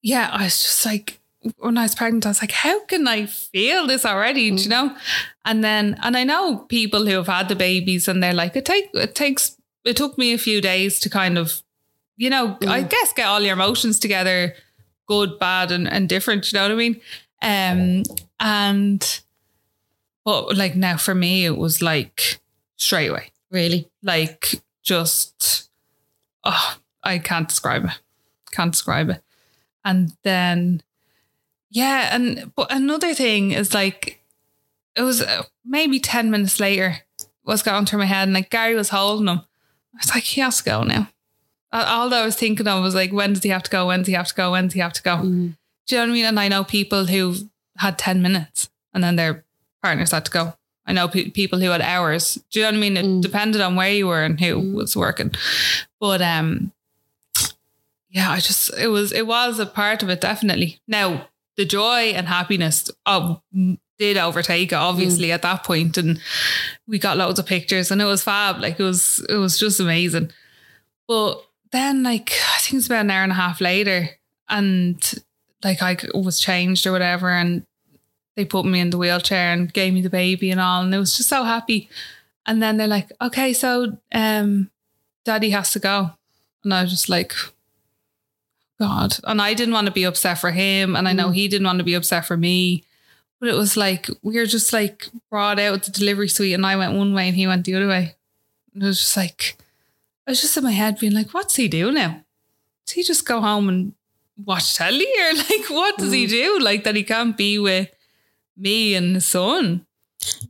yeah, I was just like, when I was pregnant, I was like, how can I feel this already? Do you know? And then, and I know people who have had the babies and they're like, it take it takes it took me a few days to kind of, you know, I guess get all your emotions together, good, bad, and, and different, you know what I mean? Um and but like now for me it was like straight away. Really? Like just oh, I can't describe it. Can't describe it. And then yeah, and but another thing is like it was uh, maybe 10 minutes later was going through my head and like Gary was holding him. I was like, he has to go now. All that I was thinking of was like, when does he have to go? When does he have to go? When does he have to go? Do you know what I mean? And I know people who had 10 minutes and then their partners had to go. I know pe- people who had hours. Do you know what I mean? It mm. depended on where you were and who mm. was working. But um, yeah, I just it was it was a part of it definitely. Now the joy and happiness of mm, did overtake it obviously at that point and we got loads of pictures and it was fab like it was it was just amazing but then like I think it's about an hour and a half later and like I was changed or whatever and they put me in the wheelchair and gave me the baby and all and it was just so happy and then they're like okay so um daddy has to go and I was just like God and I didn't want to be upset for him and I know he didn't want to be upset for me but it was like we were just like brought out the delivery suite and I went one way and he went the other way. And it was just like I was just in my head being like, what's he do now? Does he just go home and watch telly or like what does he do? Like that he can't be with me and his son.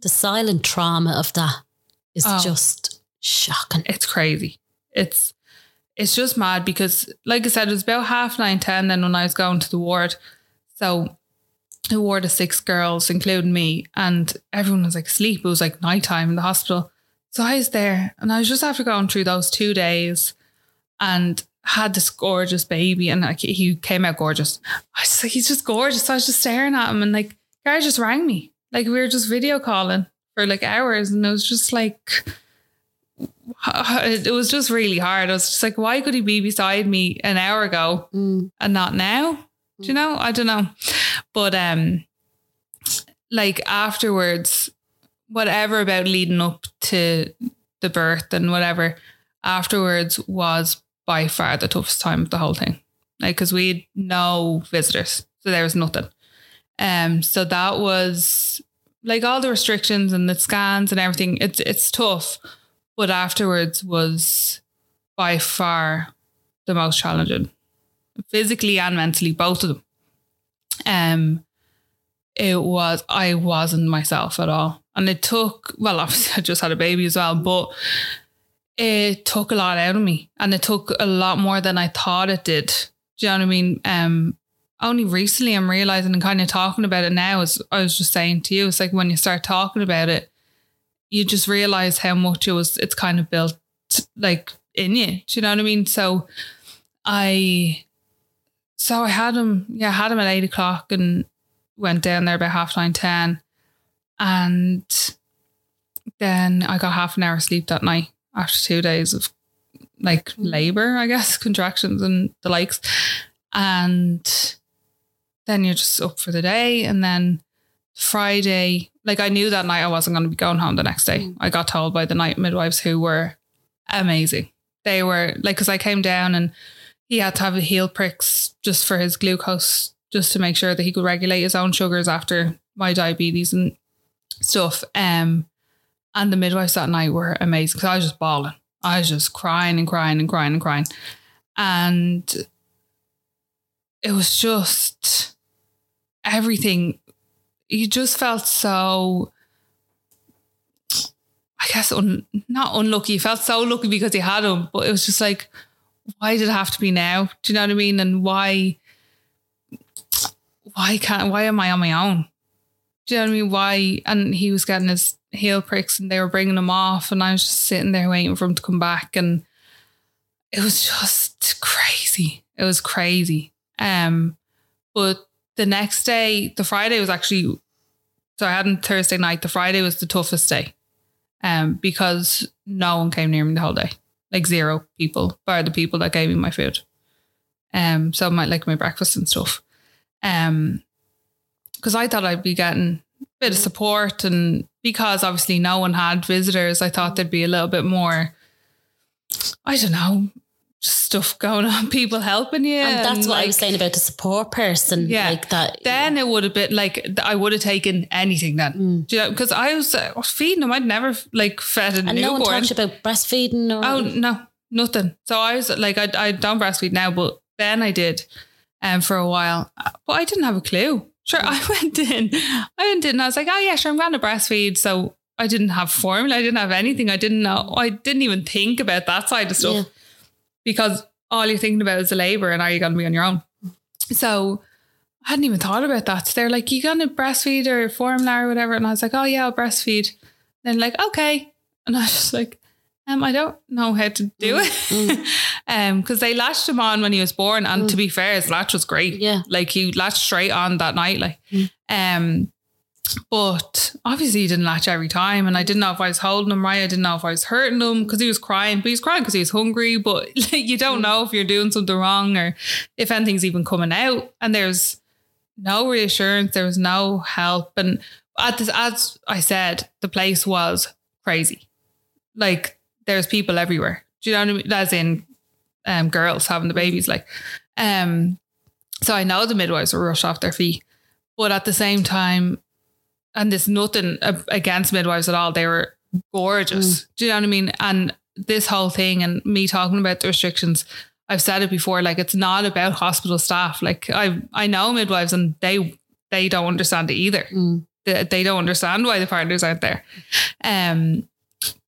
The silent trauma of that is Oh. just shocking. It's crazy. It's it's just mad because like I said, it was about half nine, ten then when I was going to the ward. So the ward of six girls, including me, and everyone was like asleep. It was like nighttime in the hospital. So I was there and I was just after going through those two days and had this gorgeous baby and like he came out gorgeous. I was like, he's just gorgeous. So I was just staring at him and like guy just rang me. Like we were just video calling for like hours and it was just like it was just really hard. I was just like, why could he be beside me an hour ago and not now? Do you know? I don't know. But um like afterwards, whatever about leading up to the birth and whatever, afterwards was by far the toughest time of the whole thing. Like, cause we had no visitors. So there was nothing. Um, so that was like all the restrictions and the scans and everything. It's it's tough, but afterwards was by far the most challenging, physically and mentally, both of them. Um, it was I wasn't myself at all, and it took well, obviously I just had a baby as well, but it took a lot out of me, and it took a lot more than I thought it did. Do you know what I mean? Um, only recently I'm realizing and kind of talking about it now. As I was just saying to you, it's like when you start talking about it, you just realize how much it was. It's kind of built like in you. Do you know what I mean? So I, so I had him. Yeah, I had him at eight o'clock and went down there about half nine ten, and then I got half an hour sleep that night after two days of like mm. labor, I guess, contractions and the likes. And then you're just up for the day. And then Friday, like I knew that night I wasn't going to be going home the next day. I got told by the night midwives who were amazing. They were like, because I came down and he had to have a heel pricks just for his glucose, just to make sure that he could regulate his own sugars after my diabetes and stuff. Um, and the midwives that night were amazing because I was just bawling. I was just crying and crying and crying and crying. And it was just everything. You just felt so, I guess, un, not unlucky. You felt so lucky because you had him, but it was just like, why did it have to be now? Do you know what I mean? And why, why can't, why am I on my own? Do you know what I mean? Why? And he was getting his heel pricks and they were bringing him off, and I was just sitting there waiting for him to come back, and it was just crazy. It was crazy. Um, but the next day, the Friday was actually so I had on Thursday night. The Friday was the toughest day, um, because no one came near me the whole day, like zero people, bar the people that gave me my food. Um, so my like my breakfast and stuff. Um, because I thought I'd be getting a bit of support, and because obviously no one had visitors, I thought there'd be a little bit more. I don't know, stuff going on, people helping you, and that's what I was saying about the support person. yeah, Like that. Then it would have been like I would have taken anything then, Mm. Do you know, because I was, uh, feeding them. I'd never like fed a and no newborn. one talks about breastfeeding or. Oh no, nothing. So I was like, I I don't breastfeed now, but then I did, um, for a while. But I didn't have a clue. Sure, I went in, I went in, and I was like, oh yeah, sure, I'm going to breastfeed. So I didn't have formula. I didn't have anything. I didn't know. I didn't even think about that side of stuff Yeah. Because all you're thinking about is the labor and are you going to be on your own. So I hadn't even thought about that. So they're like, you going to breastfeed or formula or whatever? And I was like, oh yeah, I'll breastfeed. Then like, okay. And I was just like, Um, I don't know how to do it. um, because they latched him on when he was born, and to be fair, his latch was great. Yeah. like he latched straight on that night. Like, um, but obviously he didn't latch every time, and I didn't know if I was holding him right. I didn't know if I was hurting him because he was crying, but he was crying because he was hungry. But like, you don't know if you're doing something wrong or if anything's even coming out, and there's no reassurance. There was no help, and at this, as I said, the place was crazy. Like there's people everywhere. Do you know what I mean? As in, um, girls having the babies. Like, um, so I know the midwives were rushed off their feet, but at the same time, and there's nothing against midwives at all. They were gorgeous. Do you know what I mean? And this whole thing and me talking about the restrictions, I've said it before. Like it's not about hospital staff. Like I I know midwives and they they don't understand it either. They, they don't understand why the partners aren't there. Um,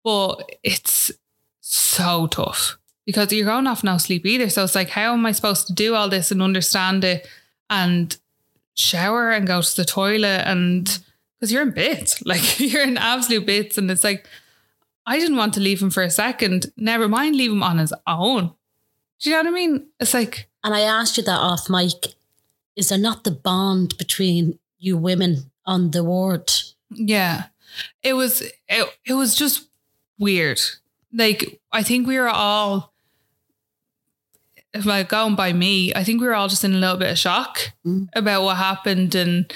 but it's so tough because you're going off no sleep either. So it's like, how am I supposed to do all this and understand it and shower and go to the toilet and because you're in bits, like you're in absolute bits, and it's like I didn't want to leave him for a second. Never mind, leave him on his own. Do you know what I mean? It's like And I asked you that off mic. Is there not the bond between you women on the ward? Yeah. It was it, it was just weird. Like I think we were all if I going by me, I think we were all just in a little bit of shock mm. about what happened and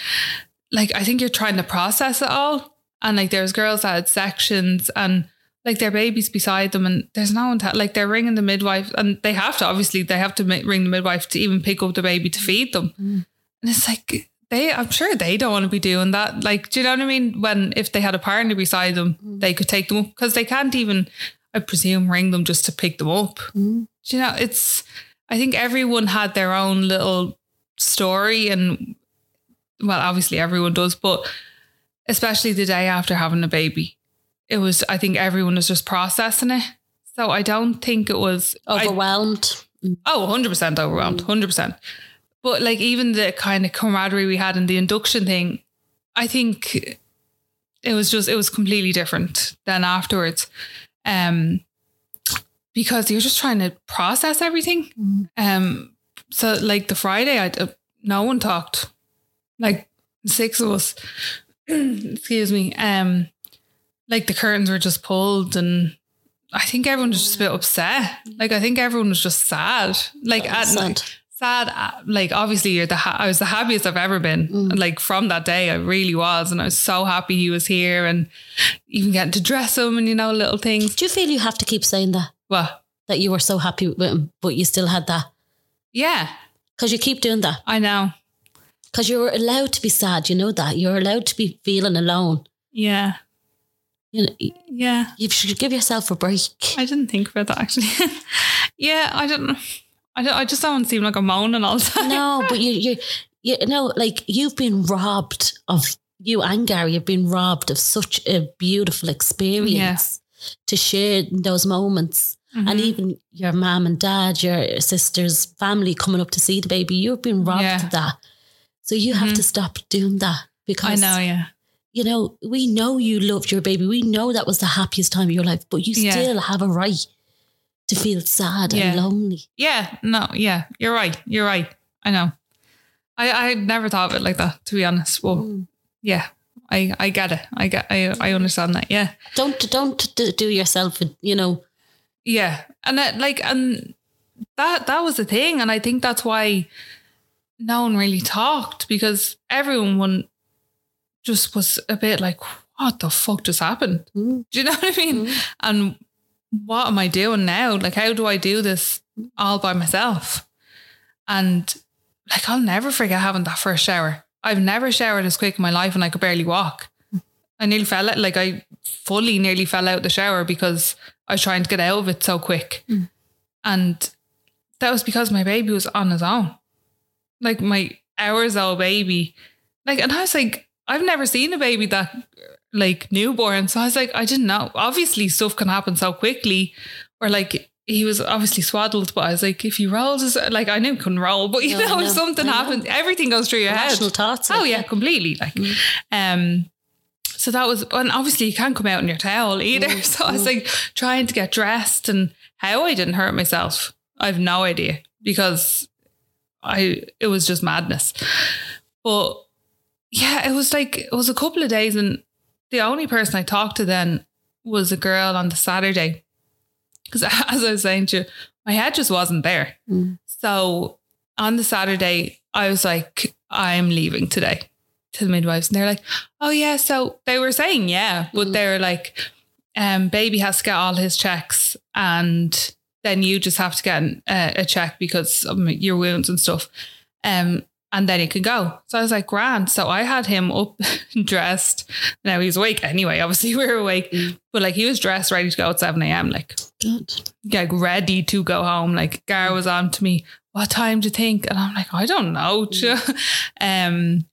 like I think you're trying to process it all. And like there's girls that had sections and like their babies beside them and there's no one to, like they're ringing the midwife and they have to obviously they have to ring the midwife to even pick up the baby to feed them. Mm-hmm. And it's like they, I'm sure they don't want to be doing that. Like, do you know what I mean? When if they had a partner beside them, mm-hmm. they could take them up because they can't even, I presume, ring them just to pick them up. Mm-hmm. Do you know? It's. I think everyone had their own little story, and well, obviously everyone does, but especially the day after having a baby, it was. I think everyone was just processing it. So I don't think it was I- Overwhelmed. Oh, 100% overwhelmed, 100%. But like even the kind of camaraderie we had in the induction thing, I think it was just, it was completely different than afterwards. Um, because you're just trying to process everything. Um, so like the Friday, I, uh, no one talked, like six of us, excuse me. Um, like the curtains were just pulled and I think everyone was just a bit upset. Like I think everyone was just sad. Like at Sad. sad. uh, Like obviously, you're the ha- I was the happiest I've ever been. Mm. Like from that day, I really was, and I was so happy he was here, and even getting to dress him, and you know, little things. Do you feel you have to keep saying that? Well, That you were so happy with him, but you still had that? yeah, Because you keep doing that. I know. Because you're allowed to be sad. You know that. You're allowed to be feeling alone. Yeah, You know, yeah. you should give yourself a break. I didn't think about that actually. yeah, I don't. I don't. I just don't seem like I'm moaning all the time. No, but you, you, you know, like you've been robbed of you and Gary have been robbed of such a beautiful experience to share those moments. Mm-hmm. And even your mom and dad, your sister's family coming up to see the baby, you've been robbed Yeah. of that. So you have to stop doing that because I know. Yeah. you know, we know you loved your baby. We know that was the happiest time of your life, but you Yeah. still have a right to feel sad Yeah. and lonely. Yeah, no, yeah, you're right. You're right. I know. I I never thought of it like that, to be honest. Well, Mm. yeah, I I get it. I get. I I understand that. Yeah, Don't don't d- do yourself, you know, yeah, and that like and that that was the thing, and I think that's why no one really talked because everyone just was a bit like, what the fuck just happened? Mm. Do you know what I mean? And what am I doing now? Like, how do I do this all by myself? And like, I'll never forget having that first shower. I've never showered as quick in my life and I could barely walk. I nearly fell out, like, I fully nearly fell out the shower because I was trying to get out of it so quick. And that was because my baby was on his own. Like, my hours old baby. Like, and I was like, I've never seen a baby that like newborn. So I was like, I didn't know. Obviously, stuff can happen so quickly. Or like he was obviously swaddled, but I was like, if he rolls, his, like I knew he couldn't roll, but you No, I know, if know. something happens, everything goes through your Rational head. thoughts, Oh like, yeah, yeah. completely. Like, um, so that was, and obviously you can't come out in your towel either. Mm, So I was like trying to get dressed and how I didn't hurt myself. I have no idea because I, it was just madness. But yeah, it was like, it was a couple of days and the only person I talked to then was a girl on the Saturday. Because as I was saying to you, my head just wasn't there. Mm. So on the Saturday, I was like, I'm leaving today to the midwives. And they're like, oh, yeah. So they were saying, yeah, but they were like, um, baby has to get all his checks and then you just have to get an, uh, a check because of your wounds and stuff. Um, and then he can go. So I was like, grand. So I had him up dressed. Now he's awake anyway. Obviously, we were awake, but like he was dressed, ready to go at 7 a.m. Like, Good. like ready to go home. Like Gar was on to me, what time do you think? And I'm like, I don't know. um,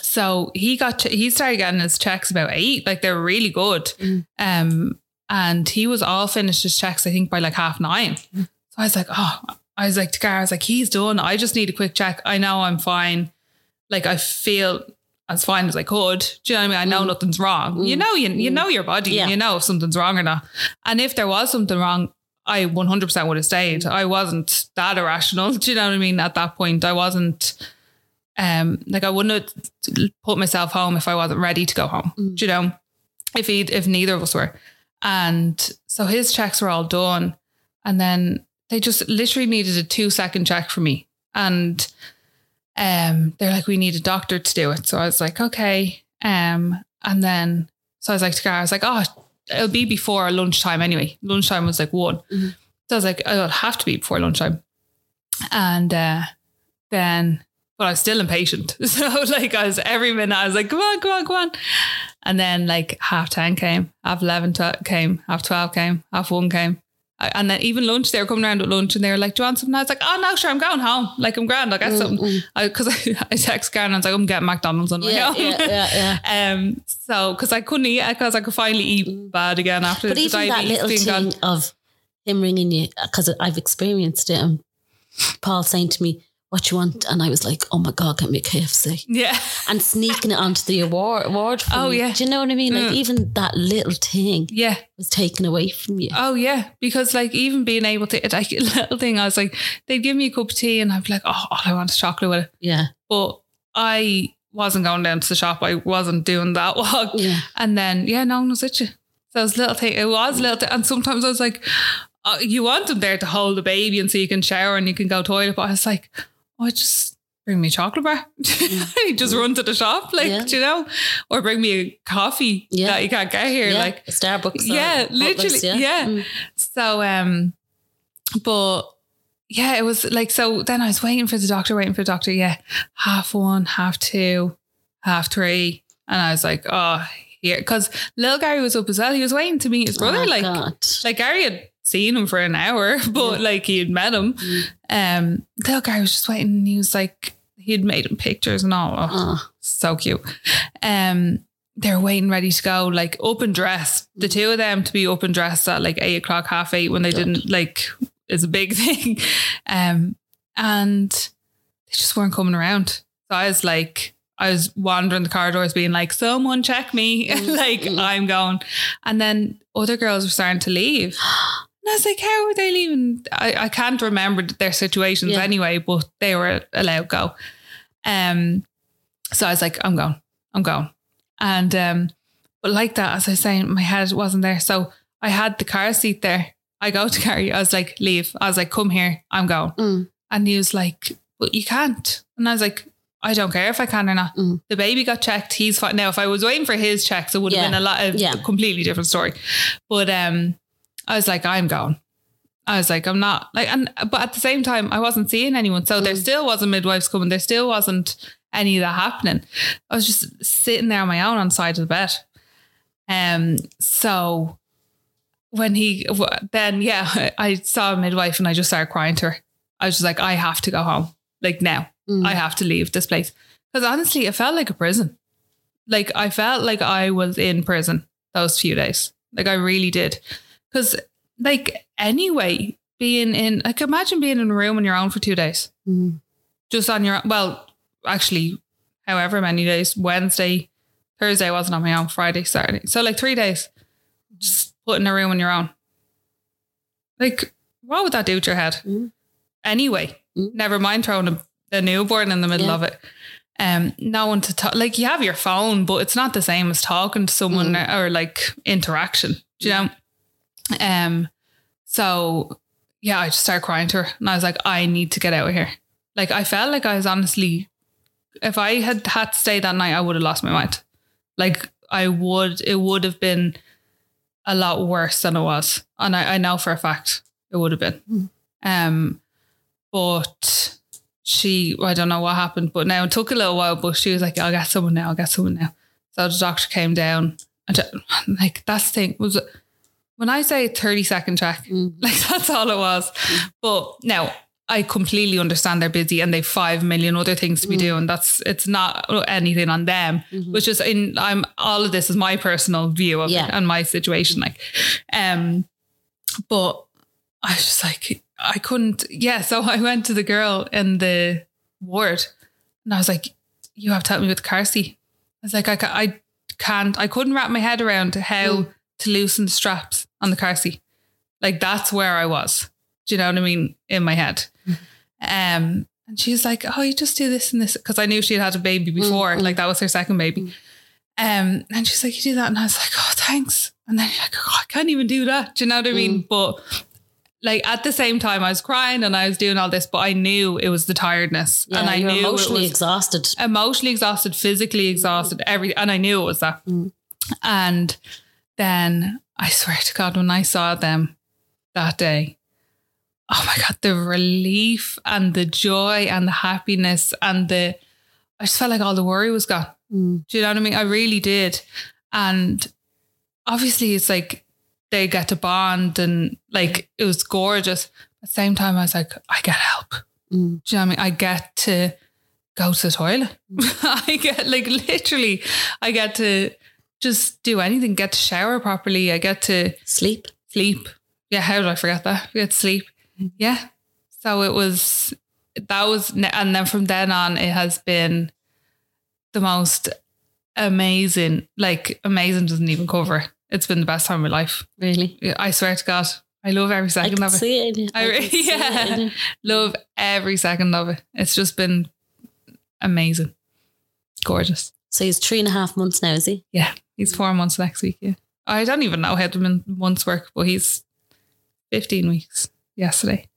so he got he started getting his checks about eight. Like they're really good. Um, and he was all finished his checks, I think, by like half nine. So I was like, oh, I was like to Gar, I was like, he's done. I just need a quick check. I know I'm fine. Like I feel as fine as I could. Do you know what I mean? I know mm. nothing's wrong. You mm. know, you you mm. know your body. Yeah. You know if something's wrong or not. And if there was something wrong, I 100% would have stayed. I wasn't that irrational. Do you know what I mean? At that point, I wasn't. Um, like I wouldn't have put myself home if I wasn't ready to go home. Do you know? If he, if neither of us were, and so his checks were all done, and then they just literally needed a two second check for me, and um, they're like, we need a doctor to do it. So I was like, okay, um, and then so I was like to Gar, I was like, oh, it'll be before lunchtime anyway. Lunchtime was like one, so I was like, oh, it'll have to be before lunchtime, and uh, then but I was still impatient. So like I was every minute I was like, come on, come on, come on. And then like half 10 came, half 11 tw- came, half 12 came, half 1 came. And then even lunch, they were coming around at lunch and they were like, do you want something? I was like, oh no, sure, I'm going home. Like I'm grand, I'll get mm, something. Because I, I, text Karen and I was like, I'm getting McDonald's on the way Yeah, home. yeah, yeah, um, so, because I couldn't eat, because I could finally eat mm. bad again after But the even that little thing gone. of him ringing you, because I've experienced it, and Paul saying to me, "What you want?" and I was like, "Oh my god, get me a KFC," Yeah. and sneaking it onto the award. award for Oh, me. yeah. do you know what I mean? Like Mm. even that little thing Yeah. was taken away from you. Oh yeah, because like even being able to like a little thing, I was like, they'd give me a cup of tea and I'd be like, oh, all I want is chocolate with it. Yeah, But I wasn't going down to the shop. I wasn't doing that walk. yeah. And then yeah, no one was you. So it was little thing. It was little thing. And sometimes I was like, uh, you want them there to hold the baby and so you can shower and you can go toilet. But I was like, oh, just bring me a chocolate bar. you just run to the shop, like Yeah. do you know, or bring me a coffee Yeah. that you can't get here. yeah. Like Starbucks. yeah, literally, yeah. Mm. So, um, but yeah, it was like so. Then I was waiting for the doctor, waiting for the doctor. Yeah, half one, half two, half three, and I was like, oh, here, because little Gary was up as well. He was waiting to meet his brother. Oh, like, God. like Gary had seen him for an hour, but like he'd met him. Um, the guy was just waiting, and he was like, he'd made him pictures and all. Oh, Oh. so cute. Um, they're waiting, ready to go, like up and dressed. The two of them to be up and dressed at like eight o'clock, half eight, when they didn't like is a big thing. Um, and they just weren't coming around. So I was like, I was wandering the corridors, being like, "Someone check me!" like I'm going. And then other girls were starting to leave. And I was like, how were they leaving? I, I can't remember their situations Yeah. anyway, but they were allowed go. Um, so I was like, I'm going, I'm going. And um, but like that, as I was saying, my head wasn't there. So I had the car seat there. I go to Gary. I was like, leave. I was like, come here. I'm going. Mm. And he was like, but you can't. And I was like, I don't care if I can or not. Mm. The baby got checked. He's fine. Now, if I was waiting for his checks, it would have Yeah. been a lot of Yeah. a completely different story. But um, I was like, I'm going. I was like, I'm not like, and but at the same time, I wasn't seeing anyone. So Mm. there still wasn't midwives coming. There still wasn't any of that happening. I was just sitting there on my own on the side of the bed. Um, so when he then yeah, I I saw a midwife and I just started crying to her. I was just like, I have to go home, like now. Mm. I have to leave this place because honestly, it felt like a prison. Like I felt like I was in prison those few days. Like I really did, because like anyway, being in like imagine being in a room on your own for two days, Mm. just on your well, actually, however many days, Wednesday, Thursday wasn't on my own. Friday, Saturday. So like three days, just put in a room on your own. Like, what would that do to your head? Mm. Anyway, never mind throwing a, a newborn in the middle Yeah. of it. Um, no one to talk. Like you have your phone, but it's not the same as talking to someone Mm. or, or like interaction. Do you know? Um. So yeah, I just started crying to her, and I was like, I need to get out of here. Like I felt like I was honestly, if I had had to stay that night, I would have lost my mind. Like I would, it would have been a lot worse than it was, and I, I know for a fact it would have been. Um, but she, I don't know what happened, but now it took a little while. But she was like, "I'll get someone now. I'll get someone now." So the doctor came down, and like that's the thing was when I say thirty second check, mm. like that's all it was. But now I completely understand they're busy and they've five million other things to be mm. doing. That's it's not anything on them. Mm-hmm. Which is in I'm all of this is my personal view of Yeah. it and my situation. Like, um, but I was just like I couldn't. Yeah, so I went to the girl in the ward, and I was like, "You have to help me with the car seat." I was like, "I I can't. I couldn't wrap my head around how mm. to loosen the straps on the car seat. Like that's where I was. Do you know what I mean? In my head. Um, and she's like, "Oh, you just do this and this," because I knew she had had a baby mm, before. Mm. Like that was her second baby. Mm. Um, and she's like, "You do that," and I was like, "Oh, thanks." And then you're like, oh, "I can't even do that." Do you know what I mean? But like at the same time, I was crying and I was doing all this, but I knew it was the tiredness, Yeah, and I you're knew emotionally exhausted. emotionally exhausted, physically exhausted, everything, and I knew it was that. And then I swear to God, when I saw them that day, oh my God, the relief and the joy and the happiness and the, I just felt like all the worry was gone. Mm. Do you know what I mean? I really did. And obviously, it's like they get to bond and like it was gorgeous. At the same time, I was like, I get help. Mm. Do you know what I mean? I get to go to the toilet. I get like literally, I get to just do anything, get to shower properly. I get to Sleep. sleep. Yeah, how did I forget that? I get to sleep. Yeah. So it was, that was, and then from then on, it has been the most amazing, like amazing doesn't even cover. it. It's been the best time of my life. Really. I swear to God. I love every I second can of it. see it. I I re- can see it yeah, you. love every second of it. It's just been amazing, gorgeous. So he's three and a half months now, is he? Yeah, he's four months next week. Yeah, I don't even know how the mon- months work, but he's fifteen weeks yesterday.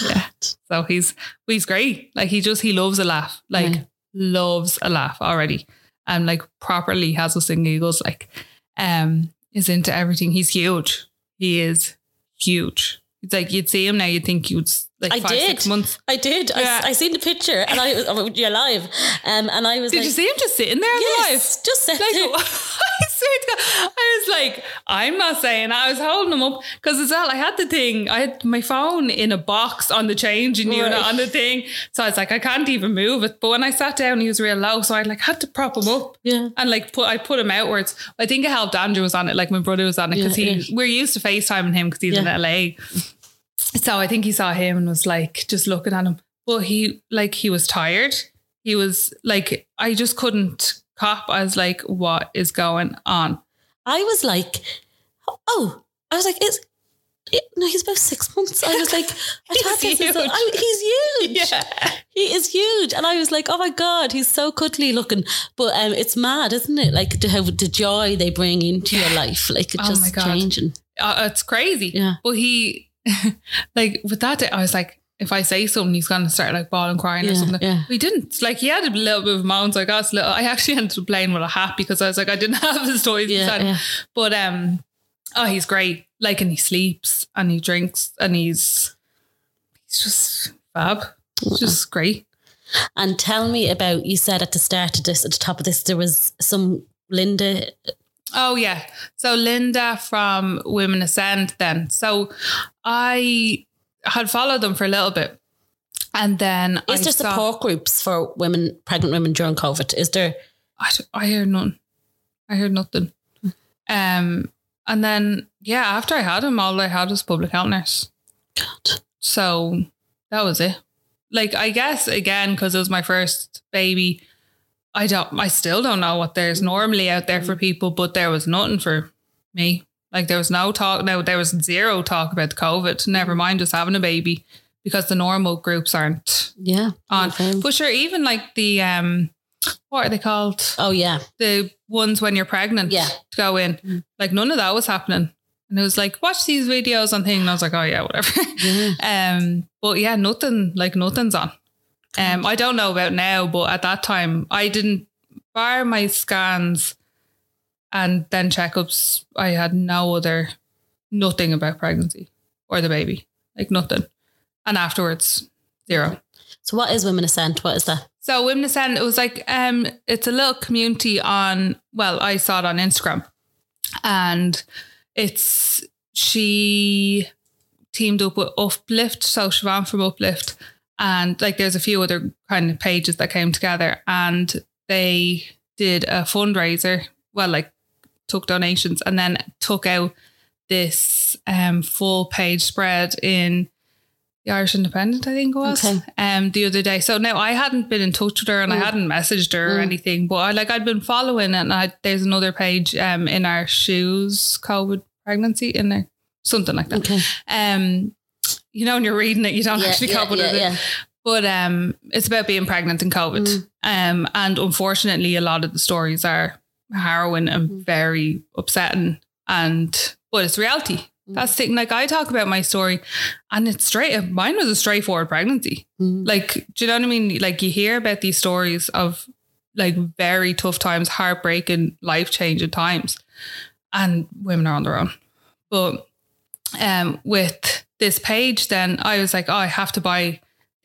Yeah, so he's he's great. Like he just he loves a laugh. Like Right. loves a laugh already, and like properly has us in giggles. Like, um, is into everything. He's huge. He is huge. It's like you'd see him now, you'd think you'd like I five, did. six months. I did. Yeah. I, I seen the picture and I was oh, you're live. Um, and I was Did like, you see him just sitting there Yes, alive? just sitting like. I swear to God, I was like, I'm not saying. I was holding him up because as well, I had the thing. I had my phone in a box on the changing unit Right. on the thing, so I was like, I can't even move it. But when I sat down, he was real low, so I like had to prop him up. Yeah. and like put I put him outwards. I think it helped. Andrew was on it, like my brother was on it because Yeah, he yeah. we're used to FaceTiming him because he's in LA. So I think he saw him and was like just looking at him. But he like he was tired. He was like I just couldn't cop. I was like, what is going on? I was like, oh, I was like, it's. it- no, he's about six months. I was like, I He's is huge. I, he's huge. Yeah. He is huge. And I was like, oh my God, he's so cuddly looking. But um, it's mad, isn't it? Like the, how the joy they bring into your life. Like it's Oh just my God. changing. Uh, it's crazy. Yeah. But he like with that I was like, if I say something, he's gonna start like bawling, crying Yeah, or something. yeah. We didn't. Like he had a little bit of moans. I got a little. I actually ended up playing with a hat because I was like, I didn't have his toys Yeah, yeah. But um, oh, he's great. Like, and he sleeps and he drinks and he's he's just fab. It's just great. And tell me about, you said at the start of this, at the top of this, there was some Linda. Oh yeah. So Linda from Women Ascend then. So I had followed them for a little bit. And then Is I there saw- support groups for women, pregnant women during COVID? Is there? I heard none. I heard nothing. Um, and then yeah, after I had him, all I had was public health nurse. God. So that was it. Like I guess again because it was my first baby, I don't, I still don't know what there's normally out there for people, but there was nothing for me. Like there was no talk, no, there was zero talk about COVID, never mind just having a baby because the normal groups aren't Yeah. on. Okay. But sure, even like the, um, what are they called? Oh yeah. The ones when you're pregnant Yeah. to go in, like none of that was happening. And it was like, watch these videos on thing. And I was like, oh yeah, whatever. um, but yeah, nothing, like nothing's on. Um, I don't know about now, but at that time I didn't bar my scans and then checkups. I had no other, nothing about pregnancy or the baby, like nothing. And afterwards, zero. So what is Women Ascend? What is that? So Women Ascend, it was like um it's a little community on well, I saw it on Instagram. And it's she teamed up with Uplift, so Siobhan from Uplift. And like there's a few other kind of pages that came together and they did a fundraiser, well, like took donations and then took out this um full page spread in the Irish Independent, I think it was, Okay. um, the other day. So now I hadn't been in touch with her and I hadn't messaged her or Mm. anything, but I like I'd been following and I, there's another page um in our shoes COVID pregnancy in there, something like that. Okay. Um, you know, when you're reading it, you don't Yeah, actually yeah, cope with yeah, it. But um, it's about being pregnant and COVID. Mm. Um, and unfortunately, a lot of the stories are harrowing and Mm. very upsetting. And but it's reality. Mm. That's the thing. Like I talk about my story, and it's straight. Mine was a straightforward pregnancy. Mm. Like, do you know what I mean? Like you hear about these stories of like very tough times, heartbreaking, life changing times, and women are on their own. But um, with this page, then I was like, oh, I have to buy.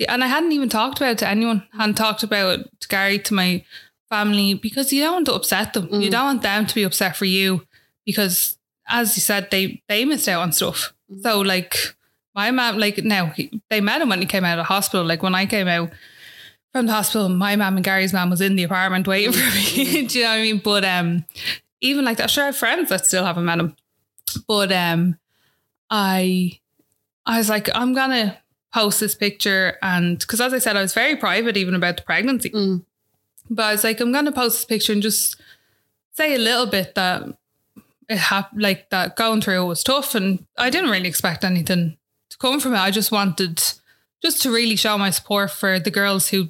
And I hadn't even talked about it to anyone. hadn't talked about it to Gary, to my family, because you don't want to upset them. You don't want them to be upset for you, because as you said, they they missed out on stuff. So like my mom, like now they met him when he came out of the hospital. Like when I came out from the hospital, my mom and Gary's mom was in the apartment waiting for me. Do you know what I mean? But um, even like that, sure, I have friends that still haven't met him. But um, I I was like, I'm gonna post this picture, and because as I said, I was very private even about the pregnancy. Mm. But I was like, I'm gonna post this picture and just say a little bit that it happened, like that going through it was tough, and I didn't really expect anything to come from it. I just wanted just to really show my support for the girls who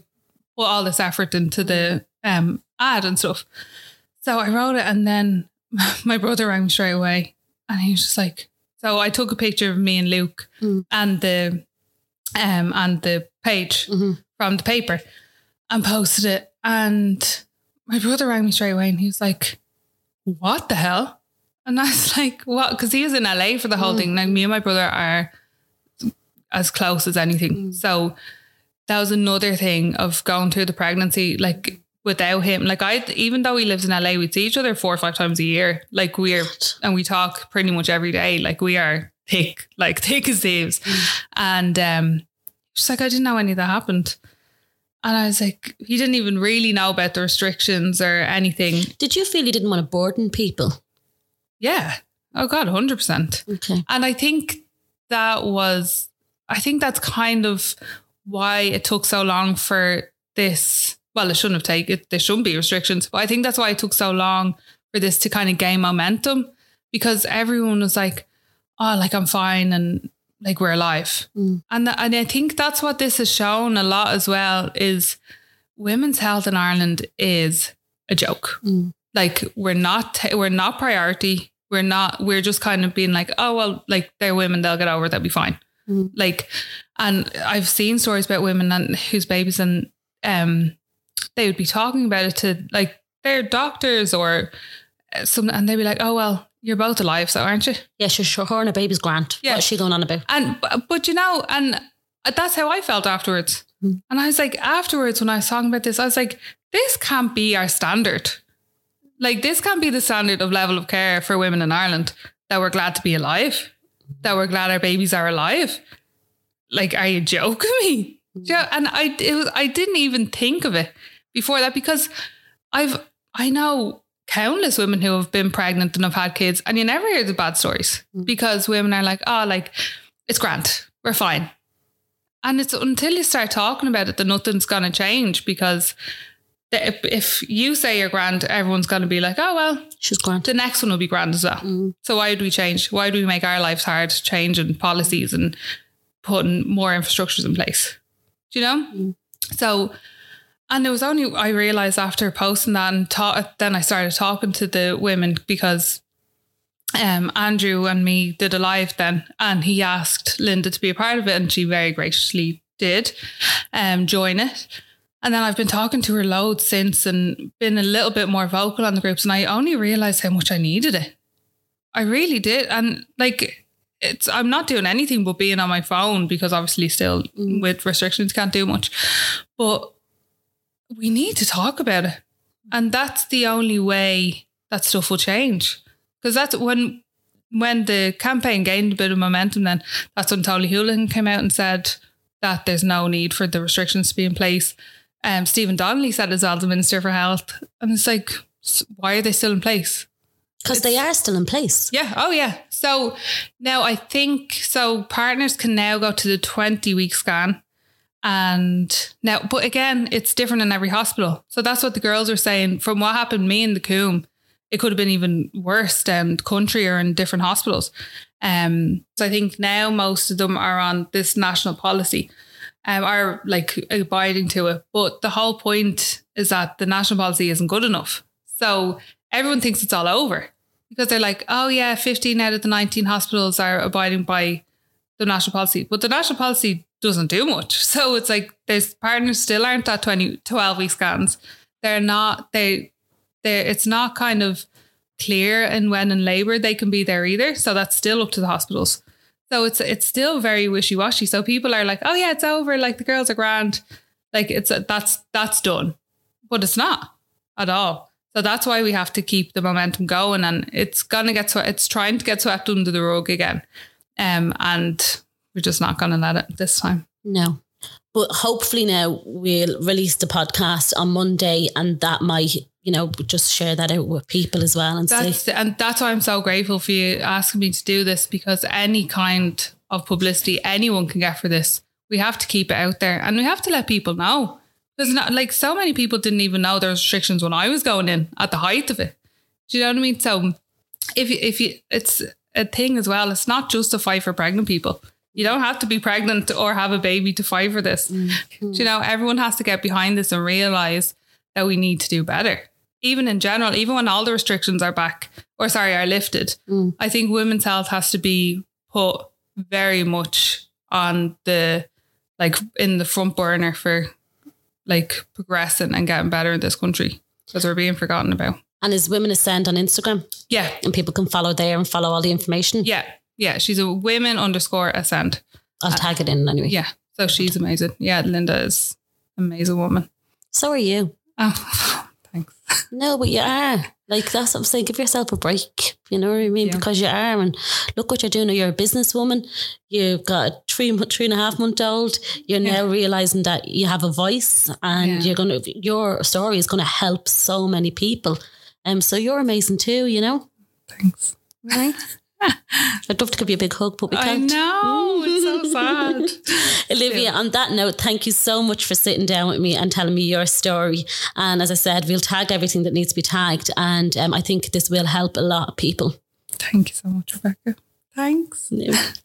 put all this effort into the um ad and stuff. So I wrote it, and then my brother rang straight away, and he was just like, "So I took a picture of me and Luke Mm. and the um and the page Mhm. from the paper, and posted it." And my brother rang me straight away, and he was like, "What the hell?" And I was like, "What?" Because he was in LA for the whole thing. Like me and my brother are as close as anything. So that was another thing of going through the pregnancy, like without him. Like I, even though he lives in LA, we'd see each other four or five times a year. Like we're, and we talk pretty much every day. Like we are thick, like thick as thieves. And um, she's like, I didn't know any of that happened. And I was like, he didn't even really know about the restrictions or anything. Did you feel you didn't want to burden people? Yeah. Oh God, hundred percent. Okay. And I think that was, I think that's kind of why it took so long for this. Well, it shouldn't have taken, there shouldn't be restrictions, but I think that's why it took so long for this to kind of gain momentum because everyone was like, oh, like I'm fine and like we're alive. Mm. And, th- and I think that's what this has shown a lot as well is women's health in Ireland is a joke. Mm. Like we're not, we're not priority. We're not, we're just kind of being like, oh, well, like they're women, they'll get over it, they'll be fine. Mm. Like, and I've seen stories about women and whose babies and um, they would be talking about it to like their doctors or some, and they'd be like, oh, well, you're both alive, so aren't you? Yeah, sure, sure. Her and her baby's grand. Yeah. What's she going on about? And but, but you know, and that's how I felt afterwards. Mm. And I was like, afterwards, when I was talking about this, I was like, this can't be our standard. Like this can't be the standard of level of care for women in Ireland that we're glad to be alive, that we're glad our babies are alive. Like, are you joking me? Yeah, and I it was I didn't even think of it before that because I've I know countless women who have been pregnant and have had kids, and you never hear the bad stories mm. because women are like, oh, like it's grand, we're fine. And it's until you start talking about it that nothing's gonna change because if, if you say you're grand, everyone's going to be like, oh, well, She's grand. the next one will be grand as well. Mm. So why would we change? Why do we make our lives hard, changing policies and putting more infrastructures in place? Do you know? So, and it was only I realized after posting that and ta- then I started talking to the women because um, Andrew and me did a live then, and he asked Linda to be a part of it, and she very graciously did um, join it. And then I've been talking to her loads since and been a little bit more vocal on the groups, and I only realized how much I needed it. I really did, and like it's I'm not doing anything but being on my phone because obviously still with restrictions can't do much, but we need to talk about it, and that's the only way that stuff will change. Because that's when when the campaign gained a bit of momentum. Then that's when Tony Holohan came out and said that there's no need for the restrictions to be in place. Um, Stephen Donnelly said as well, the Minister for Health, and it's like, why are they still in place? Because they are still in place. Yeah. Oh, yeah. So now I think so. Partners can now go to the 20 week scan. And now, but again, it's different in every hospital. So that's what the girls are saying. From what happened me in the Coombe, it could have been even worse down country or in different hospitals. Um, so I think now most of them are on this national policy, um, are like abiding to it. But the whole point is that the national policy isn't good enough. So everyone thinks it's all over because they're like, oh yeah, 15 out of the 19 hospitals are abiding by the national policy. But the national policy doesn't do much. So it's like there's partners still aren't at 20, 12 week scans. They're not, they, they it's not kind of clear and when in labor they can be there either. So that's still up to the hospitals. So it's it's still very wishy washy. So people are like, oh yeah, it's over. Like the girls are grand. Like it's that's that's done, but it's not at all. So that's why we have to keep the momentum going, and it's gonna get swe- it's trying to get swept under the rug again, um, and we're just not gonna let it this time. No. But hopefully now we'll release the podcast on Monday and that might, you know, just share that out with people as well and That's say, and that's why I'm so grateful for you asking me to do this because any kind of publicity anyone can get for this, we have to keep it out there and we have to let people know. There's not like so many people didn't even know there was restrictions when I was going in at the height of it. Do you know what I mean? So if you, if you, it's a thing as well. It's not just a fight for pregnant people. You don't have to be pregnant or have a baby to fight for this. Mm-hmm. Do You know, everyone has to get behind this and realize that we need to do better. Even in general, even when all the restrictions are back or sorry, are lifted, mm. I think women's health has to be put very much on the like in the front burner for like progressing and getting better in this country because we're being forgotten about. and is Women Ascend on Instagram Yeah. and people can follow there and follow all the information. Yeah. Yeah. She's a women underscore ascend. I'll uh, tag it in anyway. Yeah. So she's amazing. Yeah. Linda is amazing woman. So are you. Oh. No, but you are. Like that's what I'm saying. Give yourself a break. You know what I mean? Yeah. Because you are, and look what you're doing. You're a businesswoman. You've got a three, three and a half month old. You're now realizing that you have a voice, and Yeah. you're gonna. Your story is gonna help so many people. Um, so you're amazing too. You know, Thanks. right? I'd love to give you a big hug, but we can't. I know. It's so sad. Olivia, on that note, thank you so much for sitting down with me and telling me your story. And as I said, we'll tag everything that needs to be tagged. And um, I think this will help a lot of people. Thank you so much, Rebecca. Thanks.